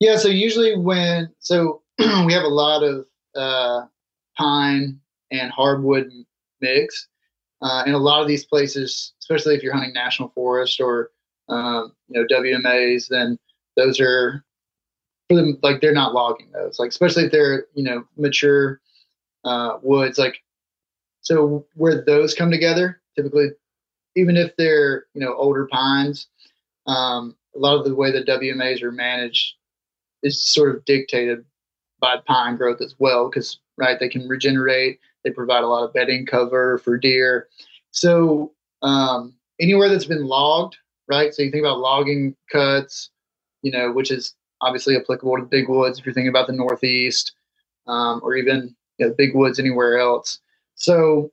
Yeah, so usually when so <clears throat> we have a lot of uh, pine and hardwood mix, uh, and a lot of these places, especially if you're hunting national forest or um, you know WMAs, then those are for them like they're not logging those. Like especially if they're you know mature uh, woods. Like, so where those come together, typically, even if they're you know older pines, um, a lot of the way the WMAs are managed is sort of dictated by pine growth as well, because right they can regenerate. They provide a lot of bedding cover for deer. So um, anywhere that's been logged, right? So you think about logging cuts, you know, which is obviously applicable to big woods if you're thinking about the Northeast, um, or even you know, big woods anywhere else. So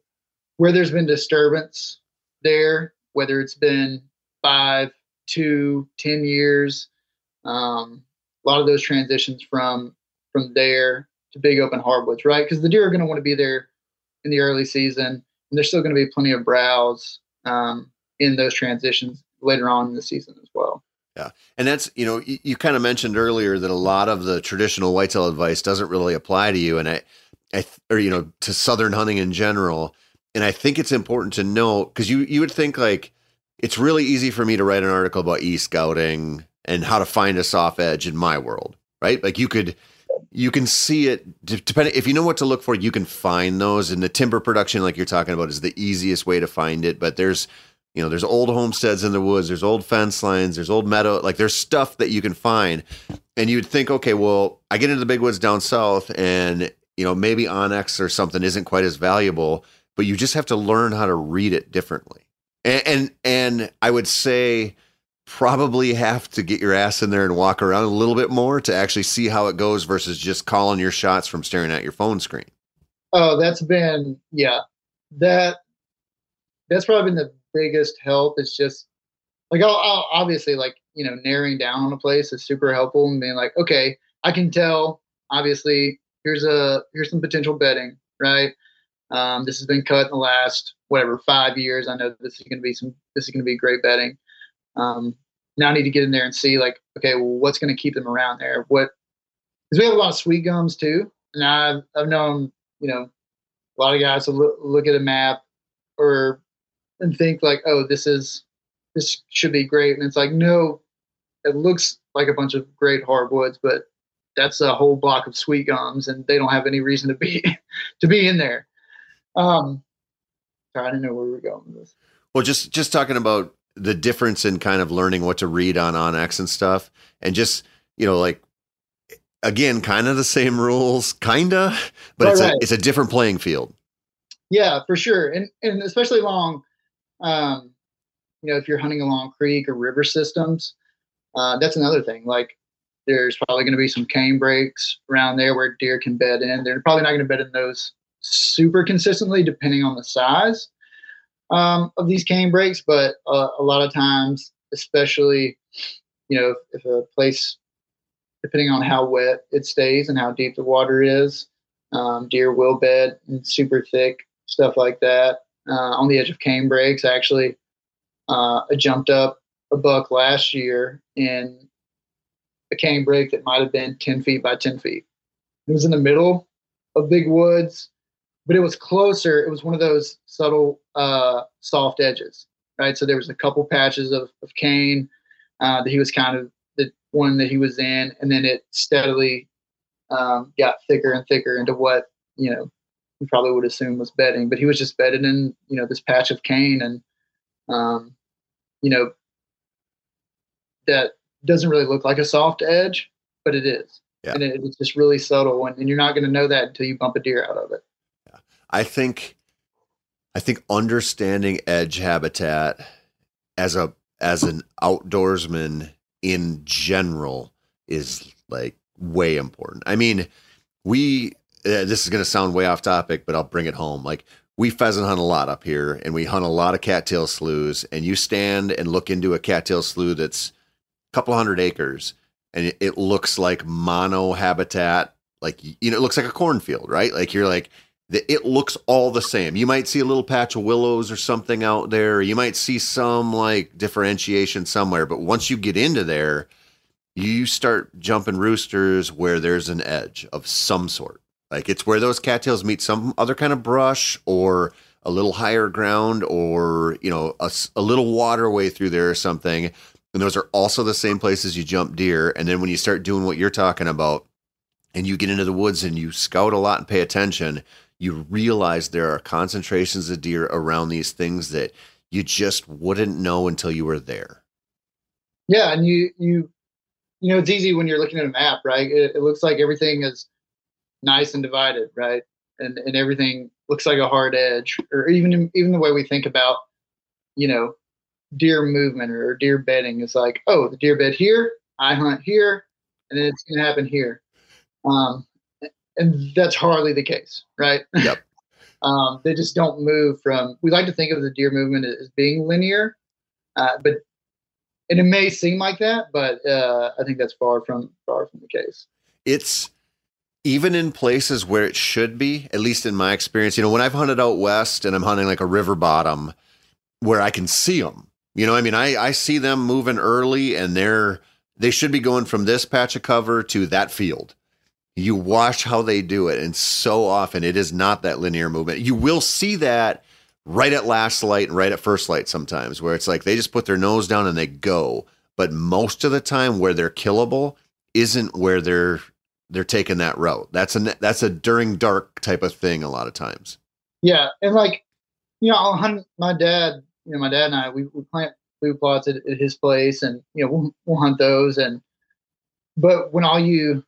where there's been disturbance there, whether it's been five, two, ten years, um, a lot of those transitions from from there to big open hardwoods, right? Because the deer are going to want to be there in the early season, and there's still going to be plenty of browse um, in those transitions later on in the season as well. Yeah. And that's, you know, you, you kind of mentioned earlier that a lot of the traditional whitetail advice doesn't really apply to you. And I, I or you know to southern hunting in general. And I think it's important to know because you you would think like it's really easy for me to write an article about e scouting and how to find a soft edge in my world, right? Like you could you can see it depending if you know what to look for you can find those and the timber production like you're talking about is the easiest way to find it but there's you know there's old homesteads in the woods there's old fence lines there's old meadow like there's stuff that you can find and you'd think okay well i get into the big woods down south and you know, maybe onX or something isn't quite as valuable, but you just have to learn how to read it differently. And and, and I would say probably have to get your ass in there and walk around a little bit more to actually see how it goes versus just calling your shots from staring at your phone screen. Oh, that's been yeah. That that's probably been the biggest help. It's just like I'll, I'll obviously like you know narrowing down on a place is super helpful and being like okay I can tell obviously here's a here's some potential bedding, right? Um, this has been cut in the last whatever five years. I know this is going to be some. This is going to be great bedding. Um, now I need to get in there and see like, okay, well, what's going to keep them around there? What? Because we have a lot of sweet gums too, and I've I've known you know a lot of guys to look, look at a map or and think like, oh, this is this should be great, and it's like, no, it looks like a bunch of great hardwoods, but that's a whole block of sweet gums, and they don't have any reason to be <laughs> to be in there. Um, I didn't know where we were going with this. Well, just just talking about the difference in kind of learning what to read on onX and stuff, and just you know like again, kind of the same rules, kinda, but Right, it's right. a it's a different playing field. Yeah, for sure, and and especially along, um, you know, if you're hunting along creek or river systems, uh, that's another thing. Like, there's probably going to be some cane brakes around there where deer can bed in. They're probably not going to bed in those super consistently, depending on the size um, of these cane brakes. But uh, a lot of times, especially, you know, if, if a place, depending on how wet it stays and how deep the water is, um, deer will bed in super thick stuff like that uh, on the edge of cane brakes. Actually, uh, I jumped up a buck last year in a cane brake that might have been 10 feet by 10 feet. It was in the middle of big woods, but it was closer. It was one of those subtle, uh, soft edges, right? So there was a couple patches of, of cane uh, that he was kind of the one that he was in, and then it steadily um, got thicker and thicker into what you know you probably would assume was bedding, but he was just bedded in you know this patch of cane, and um, you know that doesn't really look like a soft edge, but it is, Yeah. and it, it's just really subtle, and, and you're not going to know that until you bump a deer out of it. I think I think understanding edge habitat as a as an outdoorsman in general is like way important. I mean, we uh, this is going to sound way off topic, but I'll bring it home. Like we pheasant hunt a lot up here and we hunt a lot of cattail sloughs and you stand and look into a cattail slough that's a couple hundred acres and it, it looks like mono habitat like you know it looks like a cornfield right like you're like it looks all the same. You might see a little patch of willows or something out there. You might see some like differentiation somewhere but once you get into there you start jumping roosters where there's an edge of some sort. Like it's where those cattails meet some other kind of brush or a little higher ground or you know a little waterway through there or something. And those are also the same places you jump deer. And then when you start doing what you're talking about and you get into the woods and you scout a lot and pay attention you realize there are concentrations of deer around these things that you just wouldn't know until you were there Yeah, and you you you know it's easy when you're looking at a map, right? It, it looks like everything is nice and divided, right? And and everything looks like a hard edge, or even even the way we think about, you know, deer movement or deer bedding is like, oh, the deer bed here, I hunt here, and then it's gonna happen here. Um, and that's hardly the case, right? Yep. <laughs> um, they just don't move from. We like to think of the deer movement as being linear, uh, but and it may seem like that, but uh, I think that's far from far from the case. it's even in places where it should be, at least in my experience, you know, when I've hunted out west and I'm hunting like a river bottom where I can see them, you know, I mean, I, I see them moving early and they're, they should be going from this patch of cover to that field. You watch how they do it. And so often it is not that linear movement. You will see that right at last light and right at first light sometimes where it's like they just put their nose down and they go. But most of the time where they're killable isn't where they're they're taking that route. That's a that's a during dark type of thing a lot of times. Yeah, and like you know, I'll hunt my dad. You know, my dad and I we, we plant food plots at, at his place, and you know we'll, we'll hunt those. And but when all you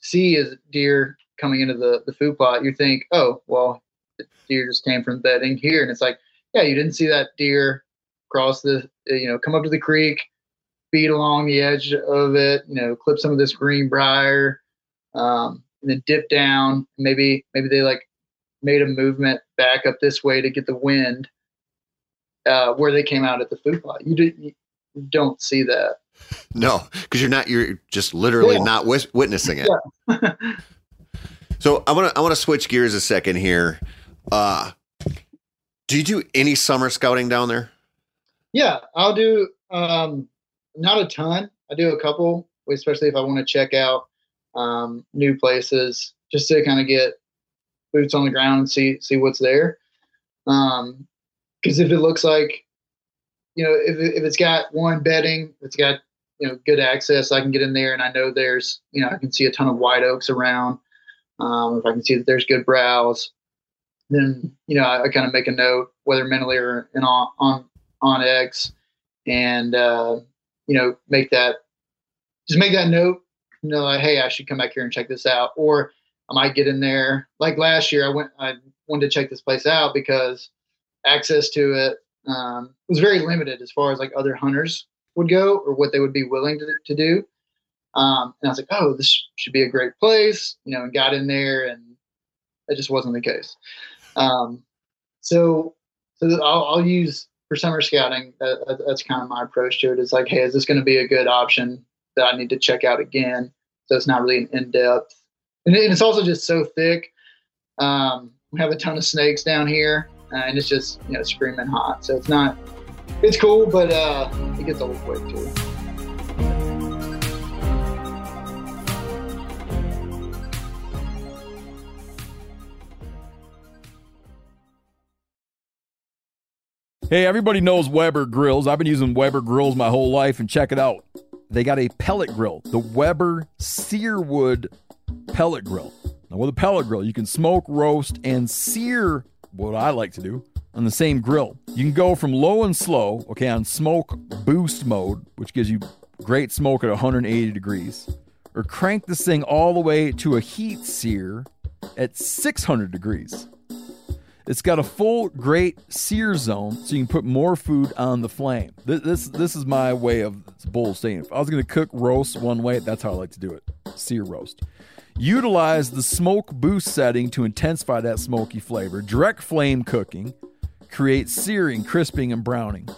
see is deer coming into the the food plot, you think, oh well, the deer just came from bedding here, and it's like, yeah, you didn't see that deer cross the you know come up to the creek, feed along the edge of it, you know, clip some of this greenbrier, um, and then dip down. Maybe maybe they like made a movement back up this way to get the wind uh, where they came out at the food plot. You, you don't see that. <laughs> No, because you're not you're just literally Yeah. not witnessing it. <laughs> So I want to I want to switch gears a second here. Uh, do you do any summer scouting down there? Yeah, I'll do um, not a ton. I do a couple, especially if I want to check out um, new places, just to kind of get boots on the ground and see see what's there. Because if it looks like, you know, if if it's got one bedding, it's got you know good access, I can get in there and I know there's you know I can see a ton of white oaks around. Um, if I can see that there's good browse, then you know I, I kind of make a note whether mentally or in on on onX, and uh, you know make that just make that note. You know, like hey, I should come back here and check this out, or I might get in there. Like last year, I went I wanted to check this place out because access to it um, was very limited as far as like other hunters would go or what they would be willing to, to do. Um, and I was like, oh, this should be a great place, you know, and got in there and that just wasn't the case. Um, so, so I'll, I'll, use for summer scouting. That, that's kind of my approach to it. It's like, hey, is this going to be a good option that I need to check out again? So it's not really an in depth, and, it's also just so thick. Um, we have a ton of snakes down here, uh, and it's just you know screaming hot. So it's not, it's cool, but uh, it gets old quick too. Hey, everybody knows Weber grills. I've been using Weber grills my whole life, and check it out. They got a pellet grill, the Weber Searwood pellet grill. Now, with a pellet grill, you can smoke, roast, and sear what I like to do on the same grill. You can go from low and slow, okay, on smoke boost mode, which gives you grate smoke at 180 degrees, or crank this thing all the way to a heat sear at 600 degrees. It's got a full great sear zone, so you can put more food on the flame. This this, this is my way of bull saying. If I was going to cook roast one way, that's how I like to do it: sear roast. Utilize the smoke boost setting to intensify that smoky flavor. Direct flame cooking creates searing, crisping, and browning.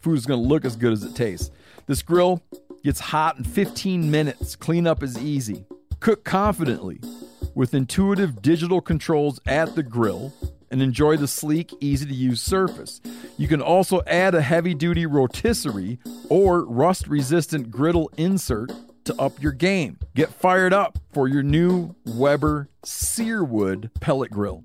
Food is going to look as good as it tastes. This grill gets hot in 15 minutes. Cleanup is easy. Cook confidently with intuitive digital controls at the grill and enjoy the sleek, easy to use surface. You can also add a heavy duty rotisserie or rust resistant griddle insert to up your game. Get fired up for your new Weber Searwood pellet grill.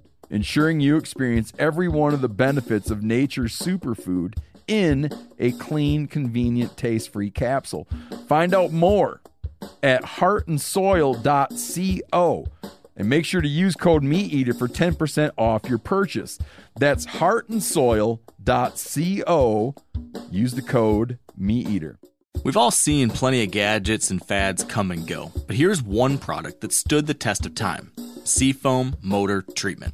ensuring you experience every one of the benefits of nature's superfood in a clean, convenient, taste free capsule. Find out more at heartandsoil.co and make sure to use code MeatEater for 10% off your purchase. That's heartandsoil.co. Use the code MeatEater. We've all seen plenty of gadgets and fads come and go, but here's one product that stood the test of time Seafoam Motor Treatment.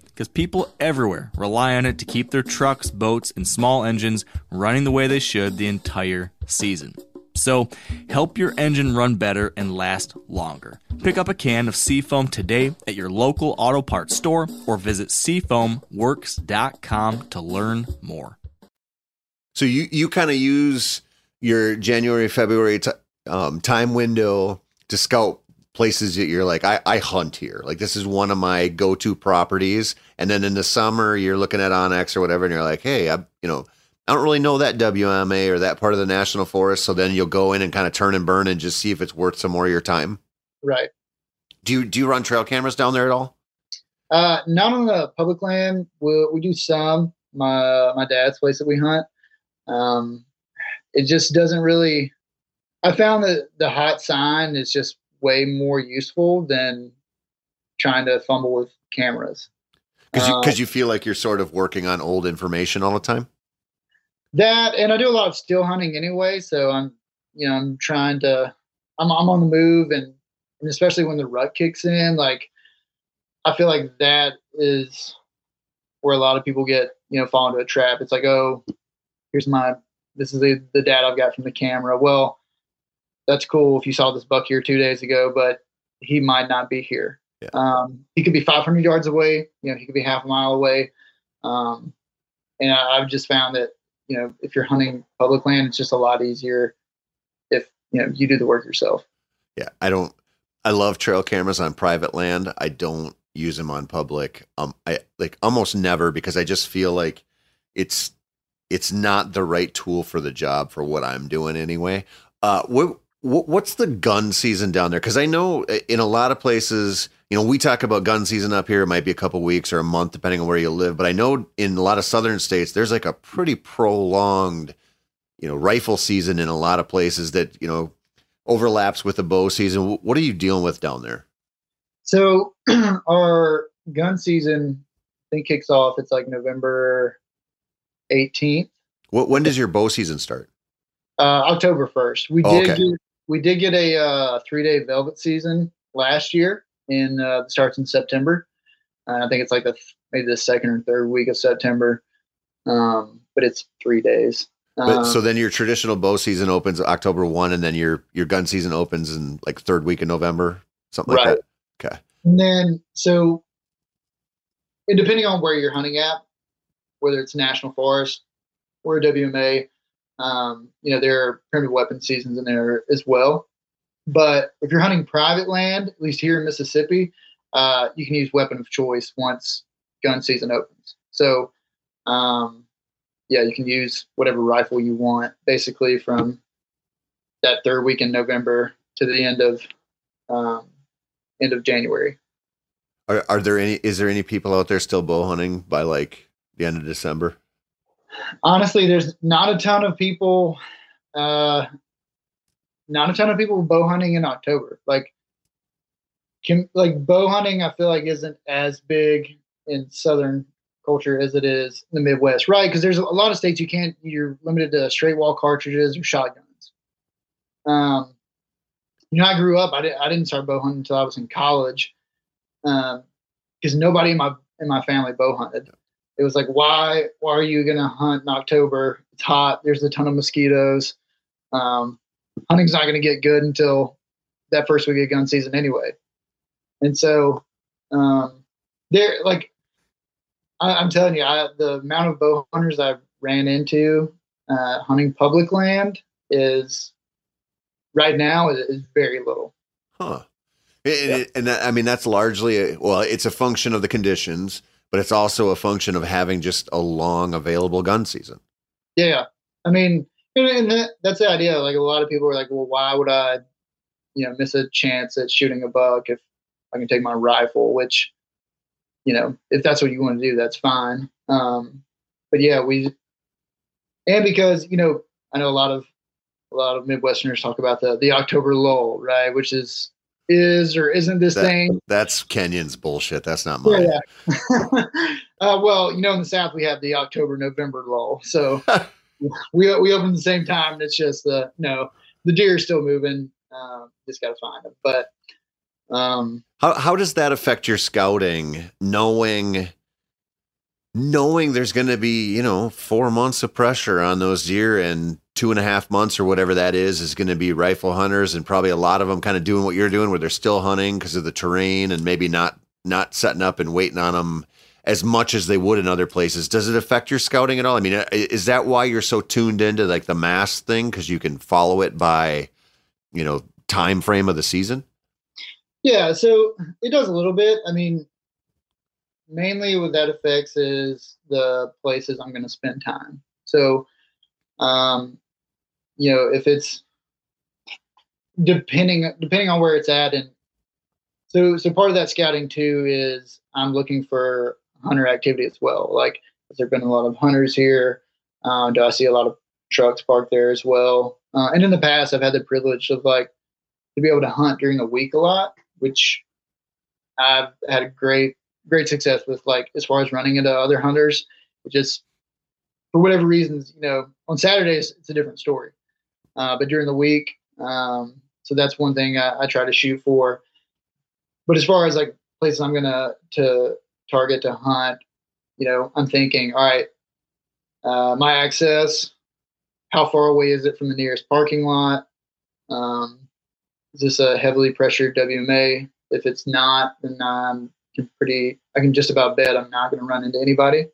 because people everywhere rely on it to keep their trucks, boats, and small engines running the way they should the entire season. So, help your engine run better and last longer. Pick up a can of Seafoam today at your local auto parts store or visit seafoamworks.com to learn more. So you you kind of use your January February t- um, time window to scout places that you're like, I, I hunt here. Like this is one of my go-to properties. And then in the summer, you're looking at onX or whatever, and you're like, hey, I, you know, I don't really know that WMA or that part of the national forest. So then you'll go in and kind of turn and burn and just see if it's worth some more of your time. Right. Do you do you run trail cameras down there at all? Uh, not on the public land. We we do some. My my dad's place that we hunt. Um, it just doesn't really. I found that the hot sign is just way more useful than trying to fumble with cameras. Because you, Uh, you feel like you're sort of working on old information all the time? that and I do a lot of still hunting anyway, so I'm you know I'm trying to I'm I'm on the move and and especially when the rut kicks in, like I feel like that is where a lot of people get you know fall into a trap. It's like oh here's my this is the the data I've got from the camera. Well, that's cool if you saw this buck here two days ago, but he might not be here. Yeah. Um, he could be 500 yards away. You know, he could be half a mile away. Um, and I, I've just found that you know if you're hunting public land, it's just a lot easier if you know you do the work yourself. Yeah, I don't. I love trail cameras on private land. I don't use them on public. Um, I like almost never because I just feel like it's it's not the right tool for the job for what I'm doing anyway. Uh, what what's the gun season down there? Because I know in a lot of places, you know, we talk about gun season up here. It might be a couple weeks or a month, depending on where you live. But I know in a lot of southern states, there's like a pretty prolonged, you know, rifle season in a lot of places that you know overlaps with the bow season. What are you dealing with down there? So <clears throat> our gun season I think kicks off. It's like November 18th, What when does your bow season start? uh, October 1st. We Oh, did okay. get, we did get a uh, three day velvet season last year. In uh, starts in September. Uh, I think it's like the maybe the second or third week of September. Um, but it's three days. But, Um, so then your traditional bow season opens October one, and then your your gun season opens in like third week of November, something like that. Okay. And then, so, and depending on where you're hunting at, whether it's national forest or a WMA, um, you know, there are primitive weapon seasons in there as well. But if you're hunting private land, at least here in Mississippi, uh, you can use weapon of choice once gun season opens. So, um, yeah, you can use whatever rifle you want, basically from that third week in November to the end of um, end of January. Are are there any? Is there any people out there still bow hunting by like the end of December? Honestly, there's not a ton of people, uh, not a ton of people bow hunting in October. Like, can, like bow hunting, I feel like isn't as big in Southern culture as it is in the Midwest, right? Because there's a lot of states you can't, you're limited to straight wall cartridges or shotguns. Um, you know, I grew up. I didn't. I didn't start bow hunting until I was in college, because nobody in my in my family bow hunted it was like why why are you gonna hunt in october? It's hot. There's a ton of mosquitoes. Um, hunting's not gonna get good until that first week of gun season anyway. And so um, there like I, i'm telling you I, the amount of bow hunters i've ran into uh, hunting public land is right now is, is very little. Huh. And, and- and that, I mean, that's largely a, well, it's a function of the conditions, but it's also a function of having just a long available gun season. Yeah, I mean, and, that, that's the idea. Like a lot of people are like, "Well, why would I, you know, miss a chance at shooting a buck if I can take my rifle?" Which, you know, if that's what you want to do, that's fine. Um, but yeah, we, and because you know, I know a lot of a lot of Midwesterners talk about the the October lull, right? Which is is or isn't this That- thing? That's Kenyon's bullshit. That's not mine. Yeah. <laughs> uh, well, you know, in the South we have the October November lull, so <laughs> we we open the same time. And it's just the no, the deer are still moving. Um, just got to find them. But um, How how does that affect your scouting, knowing knowing there's going to be you know four months of pressure on those deer and two and a half months or whatever that is is going to be rifle hunters and probably a lot of them kind of doing what you're doing where they're still hunting because of the terrain and maybe not not setting up and waiting on them as much as they would in other places. Does it affect your scouting at all? I mean uh, is that why you're so tuned into like the mast thing? Because you can follow it by you know time frame of the season? Yeah, so it does a little bit. I mean, mainly what that affects is the places I'm going to spend time. So, um, you know, if it's depending depending on where it's at, and so so part of that scouting too is I'm looking for hunter activity as well. Like, has there been a lot of hunters here? Uh, do I see a lot of trucks parked there as well? Uh, and in the past, I've had the privilege of like to be able to hunt during the week a lot, which I've had a great great success with like as far as running into other hunters. It just for whatever reasons, you know, on Saturdays it's a different story, uh, but during the week, um, so that's one thing I, I try to shoot for. But as far as like places I'm gonna to target to hunt, you know, I'm thinking, all right, uh, my access, how far away is it from the nearest parking lot? Um, is this a heavily pressured WMA? If it's not, then I'm pretty. I can just about bet I'm not going to run into anybody.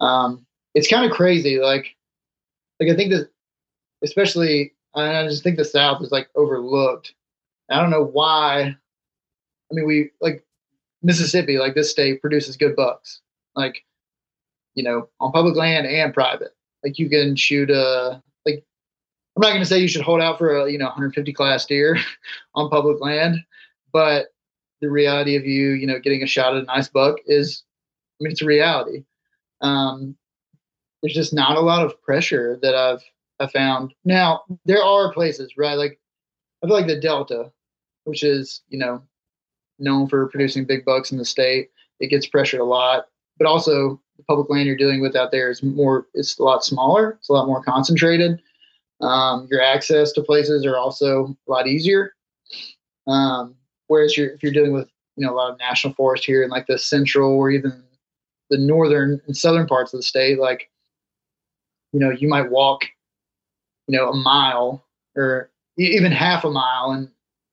Um, it's kind of crazy. Like, like I think that, especially, I just think the South is like overlooked. I don't know why. I mean, we like Mississippi, like this state produces good bucks, like you know, on public land and private. Like you can shoot a like. I'm not going to say you should hold out for a you know 150 class deer <laughs> on public land, but the reality of you you know getting a shot at a nice buck is, I mean, it's a reality. Um, there's just not a lot of pressure that I've I found. Now there are places, right? Like I feel like the Delta, which is you know known for producing big bucks in the state, it gets pressured a lot. But also the public land you're dealing with out there is more it's a lot smaller, it's a lot more concentrated. Um, your access to places are also a lot easier. Um, whereas you're, if you're dealing with you know a lot of national forest here in like the central or even the northern and southern parts of the state, like you know you might walk you know a mile or even half a mile and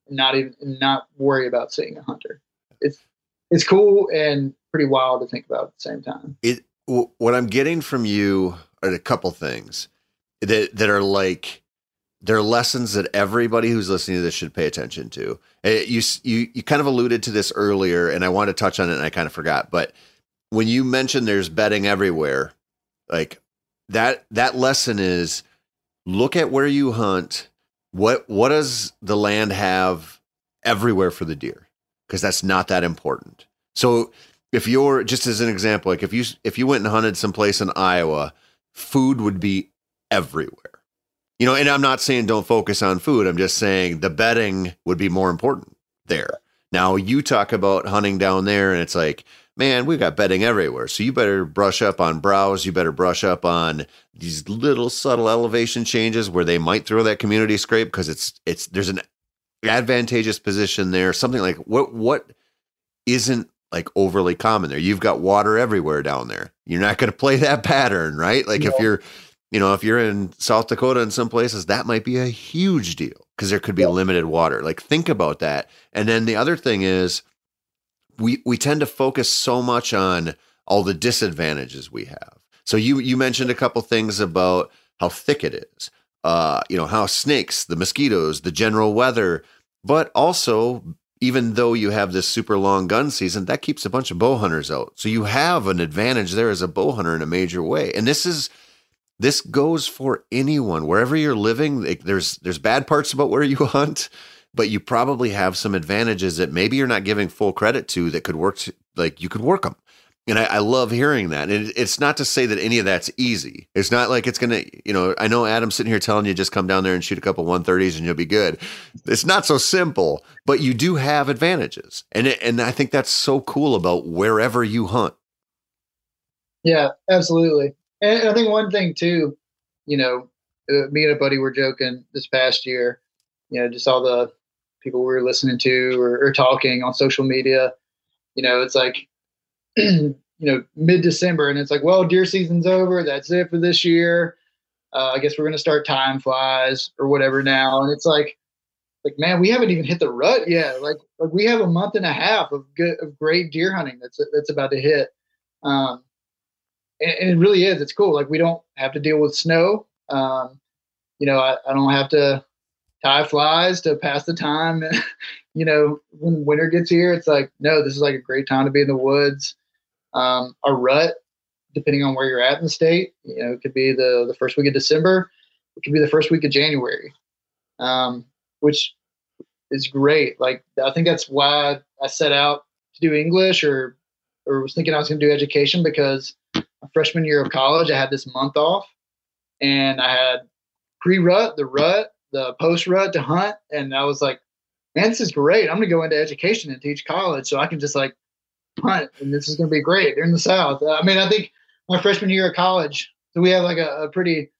not even not worry about seeing a hunter. It's it's cool and pretty wild to think about at the same time. It what I'm getting from you are a couple things that that are like they're lessons that everybody who's listening to this should pay attention to. Eh, you you you kind of alluded to this earlier, and I wanted to touch on it, and I kind of forgot. But when you mentioned there's bedding everywhere, like that that lesson is look at where you hunt. What what does the land have everywhere for the deer? Because that's not that important. So if you're just as an example, like if you if you went and hunted someplace in Iowa, food would be everywhere. You know, and I'm not saying don't focus on food. I'm just saying the bedding would be more important there. Now you talk about hunting down there, and it's like man, we've got bedding everywhere. So you better brush up on browse. You better brush up on these little subtle elevation changes where they might throw that community scrape because it's it's there's an advantageous position there. Something like what what isn't like overly common there. You've got water everywhere down there. You're not going to play that pattern, right? Like if you're you know, if you're in South Dakota in some places, that might be a huge deal because there could be yeah. limited water. Like think about that. And then the other thing is we we tend to focus so much on all the disadvantages we have. So you you mentioned a couple things about how thick it is. Uh, you know, how snakes, the mosquitoes, the general weather, but also even though you have this super long gun season, that keeps a bunch of bow hunters out. So you have an advantage there as a bow hunter in a major way. And this is this goes for anyone wherever you're living. There's there's bad parts about where you <laughs> hunt but you probably have some advantages that maybe you're not giving full credit to that could work to, like you could work them and I, I, love hearing that. And it's not to say that any of that's easy. It's not like it's gonna, you know. I know Adam's sitting here telling you just come down there and shoot a couple one thirties and you'll be good. It's not so simple, but you do have advantages, and it, and I think that's so cool about wherever you hunt. Yeah, absolutely. And I think one thing too, you know, uh, me and a buddy were joking this past year. You know, just all the people we were listening to or, or talking on social media. You know, it's like, <clears throat> you know, mid December, and it's like, well, deer season's over. That's it for this year. Uh, I guess we're going to start time flies or whatever now. And it's like, like man, we haven't even hit the rut yet. Like, like we have a month and a half of good of great deer hunting that's that's about to hit. Um, and, it really is. It's cool. Like we don't have to deal with snow. Um, you know, I, I don't have to tie flies to pass the time. <laughs> you know, when winter gets here, it's like, no, this is like a great time to be in the woods. Um, a rut, depending on where you're at in the state, you know, it could be the, the first week of December. It could be the first week of January, um, which is great. Like, I think that's why I set out to do English or, or was thinking I was going to do education because freshman year of college, I had this month off and I had pre rut, the rut, the post rut to hunt, and I was like, man, this is great. I'm going to go into education and teach college so I can just like hunt and this is going to be great. They're in the South. I mean, I think my freshman year of college, so we have like a, a pretty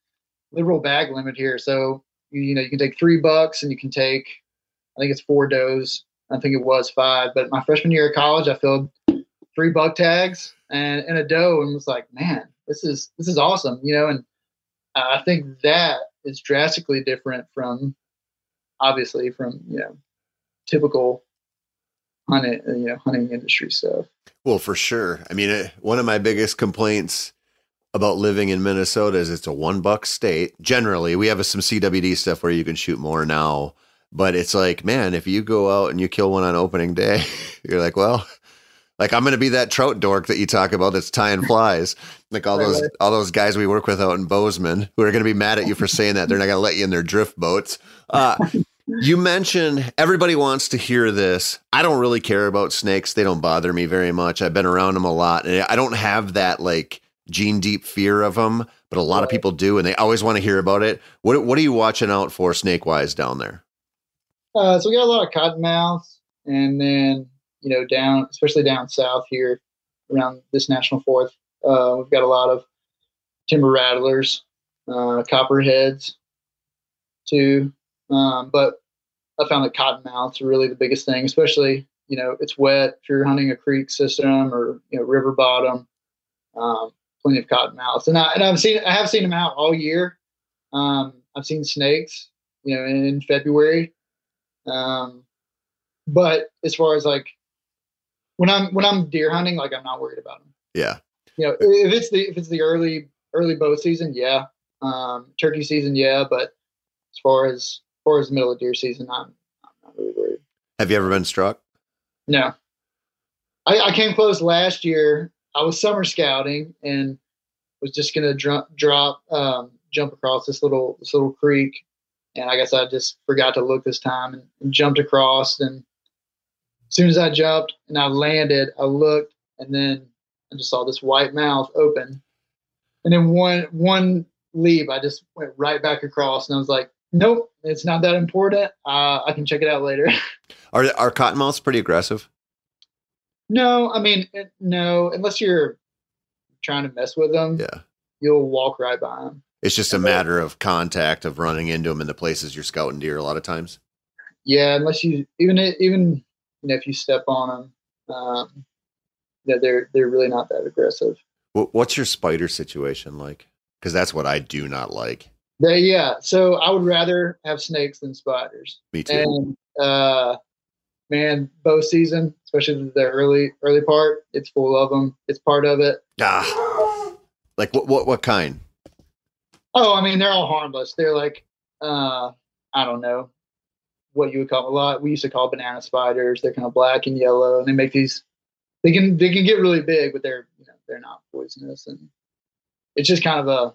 liberal bag limit here. So, you, you know, you can take three bucks and you can take, I think it's four does. I think it was five, but my freshman year of college, I filled three buck tags and, and a doe and was like, man, this is, this is awesome. You know, and I think that is drastically different from obviously from, you know, typical hunting, you know, hunting industry stuff. Well, for sure. I mean, uh, one of my biggest complaints about living in Minnesota is it's a one buck state. Generally, we have some CWD stuff where you can shoot more now, but it's like, man, if you go out and you kill one on opening day, <laughs> you're like, well, like I'm going to be that trout dork that you talk about that's tying flies. Like all those all those guys we work with out in Bozeman who are going to be mad at you for saying that. They're not going to let you in their drift boats. Uh, <laughs> you mentioned everybody wants to hear this. I don't really care about snakes. They don't bother me very much. I've been around them a lot and I don't have that like gene deep fear of them, but a lot of people do and they always want to hear about it. What what are you watching out for snake wise down there? Uh, so we got a lot of cottonmouths and then, you know, down, especially down south here around this national forest, uh, we've got a lot of timber rattlers, uh, copperheads too. Um, but I found that cottonmouths are really the biggest thing, especially you know it's wet. If you're hunting a creek system or you know river bottom, um, plenty of cottonmouths. And I and I've seen I have seen them out all year. Um, I've seen snakes, you know, in, in February. Um, but as far as like when I'm when I'm deer hunting, like I'm not worried about them. Yeah. You know, if it's the if it's the early early bow season, yeah. Um, turkey season, yeah. But as far as as far as the middle of deer season, I'm, I'm not really worried. Have you ever been struck? No. I, I came close last year. I was summer scouting and was just gonna drop drop um, jump across this little this little creek, and I guess I just forgot to look this time and, and jumped across. And as soon as I jumped and I landed, I looked and then I just saw this white mouth open, and then one one leap, I just went right back across, and I was like, nope, it's not that important. Uh, I can check it out later. <laughs> Are are cottonmouths pretty aggressive? no, I mean, no, unless you're trying to mess with them, Yeah. you'll walk right by them. It's just a matter of contact of running into them in the places you're scouting deer a lot of times. Yeah, unless you even even you know if you step on them, um, that they're they're really not that aggressive. What's your spider situation like? Because that's what I do not like. They yeah. So I would rather have snakes than spiders. Me too. And uh, man, bow season, especially the early early part, it's full of them. It's part of it. Ah, like what? What? What kind? Oh, I mean, they're all harmless. They're like, uh, I don't know what you would call a lot. We used to call banana spiders. They're kind of black and yellow, and they make these. They can they can get really big, but they're you know they're not poisonous, and it's just kind of a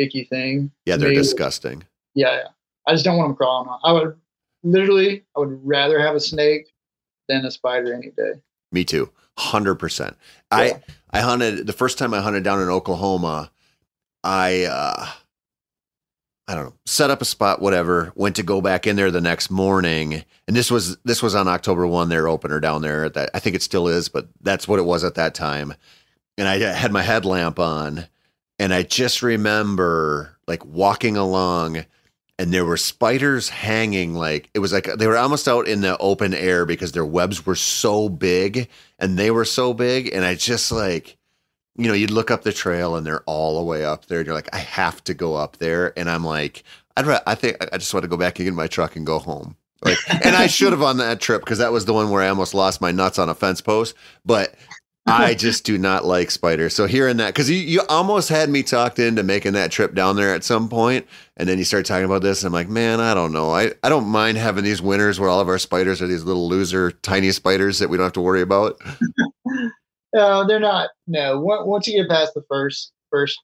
icky thing. Yeah, they're me. disgusting. Yeah, yeah. I just don't want them crawling on. I would literally, I would rather have a snake than a spider any day. Me too. Hundred percent. I I hunted the first time I hunted down in Oklahoma. I uh I don't know, set up a spot, whatever. Went to go back in there the next morning, and this was this was on October one. Their opener down there at that. I think it still is, but that's what it was at that time. And I had my headlamp on, and I just remember like walking along, and there were spiders hanging like it was like they were almost out in the open air because their webs were so big and they were so big, and I just like you know, you'd look up the trail and they're all the way up there. And you're like, I have to go up there. And I'm like, I'd, I think I just want to go back and get in my truck and go home. Like, and I should have on that trip because that was the one where I almost lost my nuts on a fence post. But I <laughs> just do not like spiders. So hearing that, because you, you almost had me talked into making that trip down there at some point, and then you start talking about this, and I'm like, man, I don't know. I, I don't mind having these winters where all of our spiders are these little loser, tiny spiders that we don't have to worry about. No, they're not. No, once you get past the first first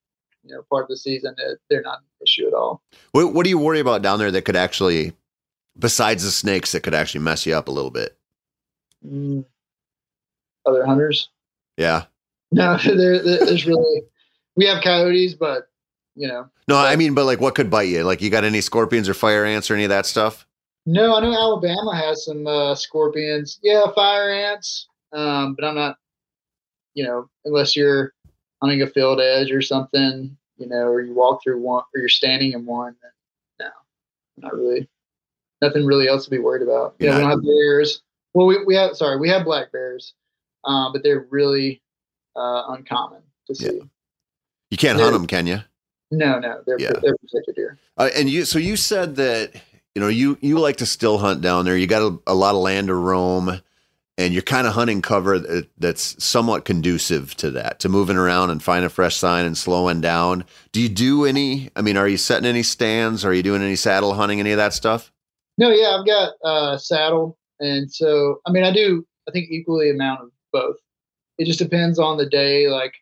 you know part of the season, they're not an issue at all. What, what do you worry about down there that could actually, besides the snakes, that could actually mess you up a little bit? Mm. Other hunters? Yeah. No, <laughs> there, there- there's really. We have coyotes, but you know, No, I mean, but like, what could bite you? Like, you got any scorpions or fire ants or any of that stuff? No, I know Alabama has some uh, scorpions. Yeah, fire ants. Um, but I'm not, you know, unless you're hunting a field edge or something, you know, or you walk through one or you're standing in one. Then, no, not really. Nothing really else to be worried about. You know, we don't have bears. Well, we, we have sorry, we have black bears, um, but they're really uh, uncommon to see. Yeah. You can't they're, hunt them, can you? No, no, they're yeah. they're protected deer. Uh, and you, so you said that you know you you like to still hunt down there. You got a, a lot of land to roam, and you're kind of hunting cover that's somewhat conducive to that, to moving around and find a fresh sign and slowing down. Do you do any? I mean, are you setting any stands? Are you doing any saddle hunting? Any of that stuff? No, yeah, I've got uh, saddle, and so I mean, I do. I think equally amount of both. It just depends on the day. Like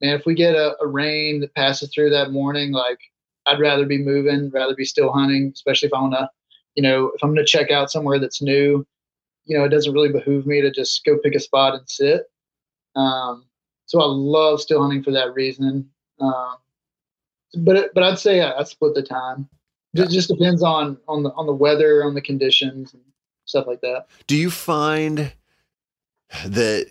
man, if we get a, a rain that passes through that morning, like I'd rather be moving, rather be still hunting, especially if I want to, you know, if I'm going to check out somewhere that's new, you know, it doesn't really behoove me to just go pick a spot and sit. Um, so I love still hunting for that reason. Um, but but I'd say I, I split the time. It just depends on on the on the weather, on the conditions, and stuff like that. Do you find that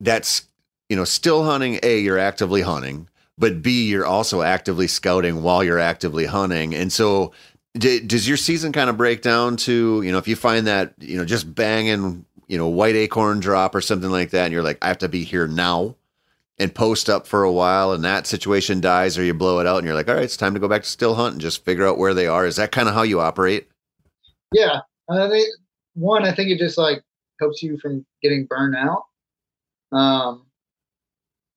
that's you know, still hunting, A, you're actively hunting, but B, you're also actively scouting while you're actively hunting. And so, d- does your season kind of break down to, you know, if you find that, you know, just banging, you know, white acorn drop or something like that, and you're like, I have to be here now and post up for a while and that situation dies or you blow it out and you're like, all right, it's time to go back to still hunt and just figure out where they are. Is that kind of how you operate? Yeah. I think one, I think it just like helps you from getting burned out. Um,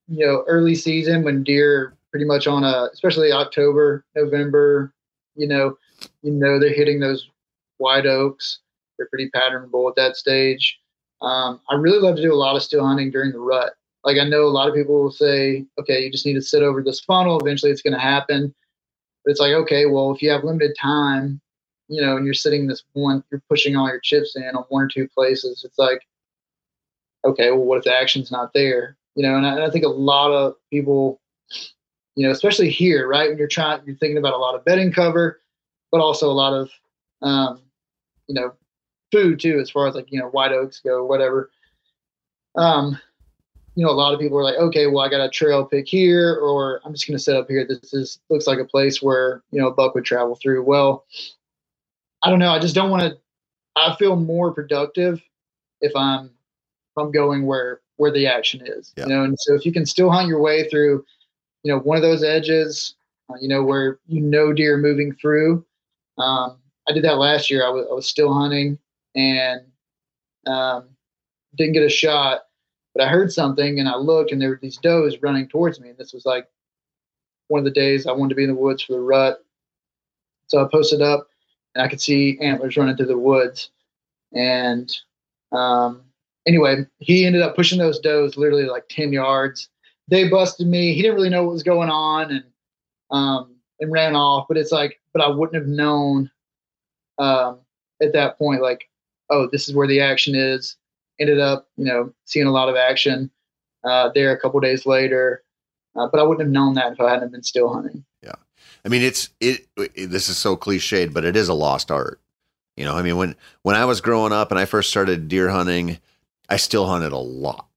you know early season when deer pretty much on a especially October, November, you know, you know they're hitting those white oaks. They're pretty patternable at that stage. Um, I really love to do a lot of still hunting during the rut. Like I know a lot of people will say, okay, you just need to sit over this funnel. Eventually, it's going to happen. But it's like, okay, well, if you have limited time, you know, and you're sitting this one, you're pushing all your chips in on one or two places. It's like, okay, well, what if the action's not there? you know, and I, and I, think a lot of people, you know, especially here, right, when you're trying, you're thinking about a lot of bedding cover, but also a lot of, um, you know, food too, as far as like, you know, white oaks go, whatever. Um, you know, a lot of people are like, okay, well, I got a trail pick here, or I'm just going to set up here. This is looks like a place where you know a buck would travel through. Well, I don't know. I just don't want to. I feel more productive if I'm if I'm going where where the action is. Yeah. You know, and so if you can still hunt your way through, you know, one of those edges, uh, you know, where you know deer moving through. Um, I did that last year. I was, was still hunting and um, didn't get a shot, but I heard something and I looked and there were these does running towards me. And this was like one of the days I wanted to be in the woods for the rut. So I posted up and I could see antlers running through the woods. And um, anyway, he ended up pushing those does literally like 10 yards. They busted me. He didn't really know what was going on and um, and ran off. But it's like, but I wouldn't have known um, at that point, like, oh, this is where the action is. Ended up, you know, seeing a lot of action uh, there a couple days later. Uh, but I wouldn't have known that if I hadn't been still hunting. Yeah. I mean, it's, it, it, this is so cliched, but it is a lost art. You know, I mean, when, when I was growing up and I first started deer hunting, I still hunted a lot.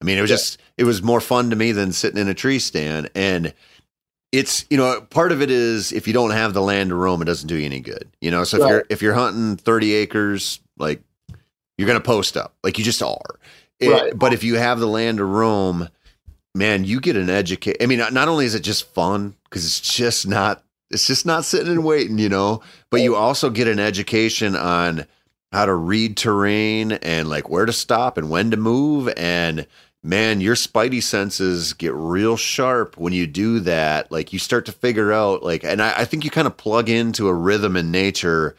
I mean, it was yeah. just it was more fun to me than sitting in a tree stand. And it's you know part of it is if you don't have the land to roam, it doesn't do you any good. You know, so if you're if you're hunting thirty acres, like you're gonna post up, like you just are. It, right. But if you have the land to roam, man, you get an educate. I mean, not only is it just fun because it's just not it's just not sitting and waiting, you know, but you also get an education on how to read terrain and like where to stop and when to move. And man, your spidey senses get real sharp when you do that. Like you start to figure out like, and I, I think you kind of plug into a rhythm in nature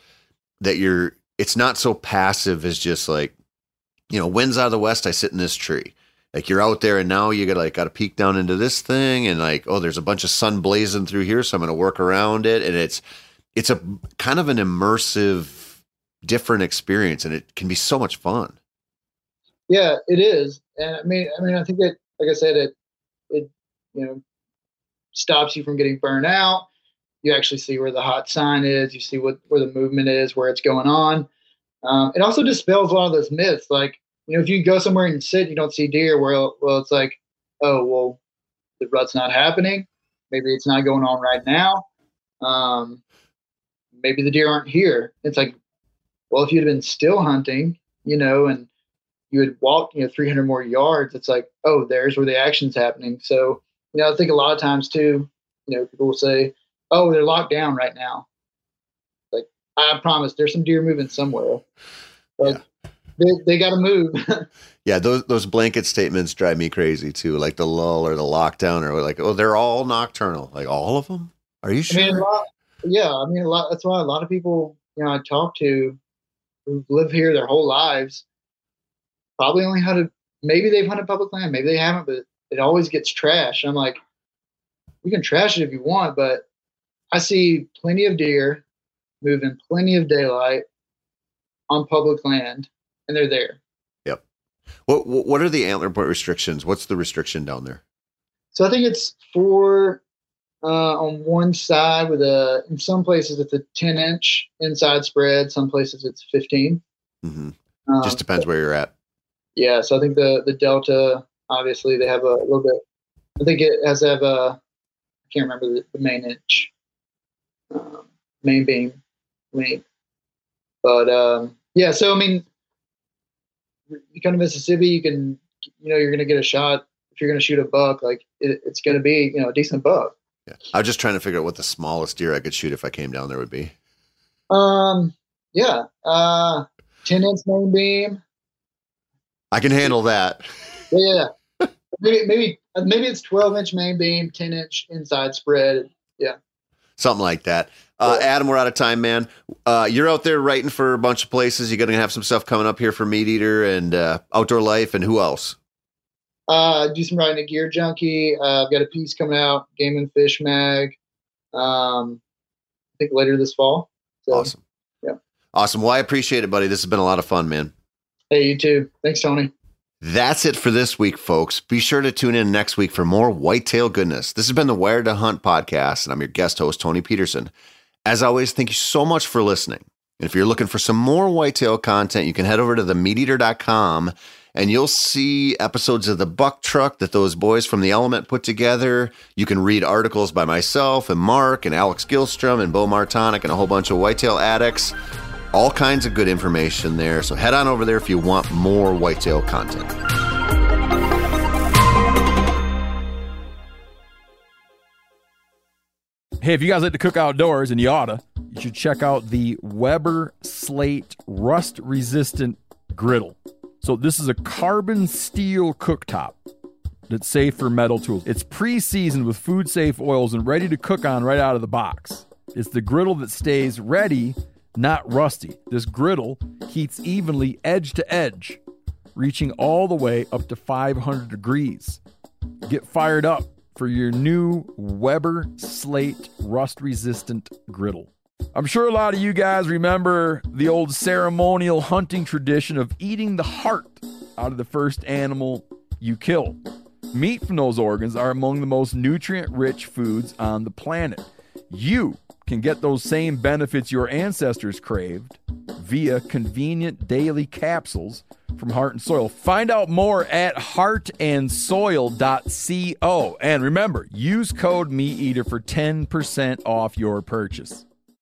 that you're, it's not so passive as just like, you know, winds out of the west, I sit in this tree. Like you're out there and now you got like got to peek down into this thing and like, oh, there's a bunch of sun blazing through here, so I'm going to work around it. And it's, it's a kind of an immersive different experience and it can be so much fun. Yeah, it is. And I mean, I mean, I think that, like I said, it, it, you know, stops you from getting burned out. you actually see where the hot sign is. You see what where the movement is, where it's going on. Um, it also dispels a lot of those myths. Like you know, if you go somewhere and sit, you don't see deer. Well, well, it's like, oh, well, the rut's not happening. Maybe it's not going on right now. Um, maybe the deer aren't here. It's like, well, if you'd been still hunting, you know, and you had walked, you know, 300 more yards, it's like, oh, there's where the action's happening. So, you know, I think a lot of times too, you know, people will say, oh, they're locked down right now. Like, I promise there's some deer moving somewhere. But yeah. they, they got to move. <laughs> yeah, those those blanket statements drive me crazy too. Like the lull or the lockdown or like, oh, they're all nocturnal. Like all of them? Are you sure? I mean, lot, yeah, I mean, a lot. That's why a lot of people, you know, I talk to who live here their whole lives probably only hunted. Maybe they've hunted public land, maybe they haven't, but it always gets trashed. I'm like, we can trash it if you want, but I see plenty of deer moving plenty of daylight on public land, and they're there. Yep. What What are the antler point restrictions? What's the restriction down there? So I think it's four uh, on one side with a. In some places, it's a ten inch inside spread. Some places it's 15 mm-hmm. um, Just depends where you're at. Yeah, so I think the the delta obviously they have a little bit. I think it has to have a. I can't remember the, the main inch, um, main beam length, but um, yeah. So I mean, you come to Mississippi, you can you know you're going to get a shot if you're going to shoot a buck. Like it, it's going to be you know a decent buck. Yeah, I was just trying to figure out what the smallest deer I could shoot if I came down there would be. Um. Yeah. Uh. Ten inch main beam. I can handle that. Yeah, maybe maybe maybe it's twelve inch main beam, ten inch inside spread. Yeah, something like that. Uh, Adam, we're out of time, man. Uh, you're out there writing for a bunch of places. You're going to have some stuff coming up here for Meat Eater and uh, Outdoor Life, and who else? Uh, do some writing at Gear Junkie. Uh, I've got a piece coming out, Game and Fish Mag. Um, I think later this fall. So, awesome. Yeah. Awesome. Well, I appreciate it, buddy. This has been a lot of fun, man. Hey, you too. Thanks, Tony. That's it for this week, folks. Be sure to tune in next week for more whitetail goodness. This has been the Wired to Hunt podcast, and I'm your guest host, Tony Peterson. As always, thank you so much for listening. And if you're looking for some more whitetail content, you can head over to themeateater.com and you'll see episodes of the buck truck that those boys from the element put together. You can read articles by myself and Mark and Alex Gilstrom and Bo Martonic and a whole bunch of whitetail addicts all kinds of good information there. So head on over there if you want more whitetail content. Hey, if you guys like to cook outdoors, and you oughta, you should check out the Weber Slate Rust Resistant Griddle. So, this is a carbon steel cooktop that's safe for metal tools. It's pre seasoned with food safe oils and ready to cook on right out of the box. It's the griddle that stays ready not rusty. This griddle heats evenly edge to edge, reaching all the way up to 500 degrees. Get fired up for your new Weber Slate rust resistant griddle. I'm sure a lot of you guys remember the old ceremonial hunting tradition of eating the heart out of the first animal you kill. Meat from those organs are among the most nutrient rich foods on the planet. You can get those same benefits your ancestors craved via convenient daily capsules from Heart and Soil. Find out more at heartandsoil.co. And remember, use code MeatEater for 10% off your purchase.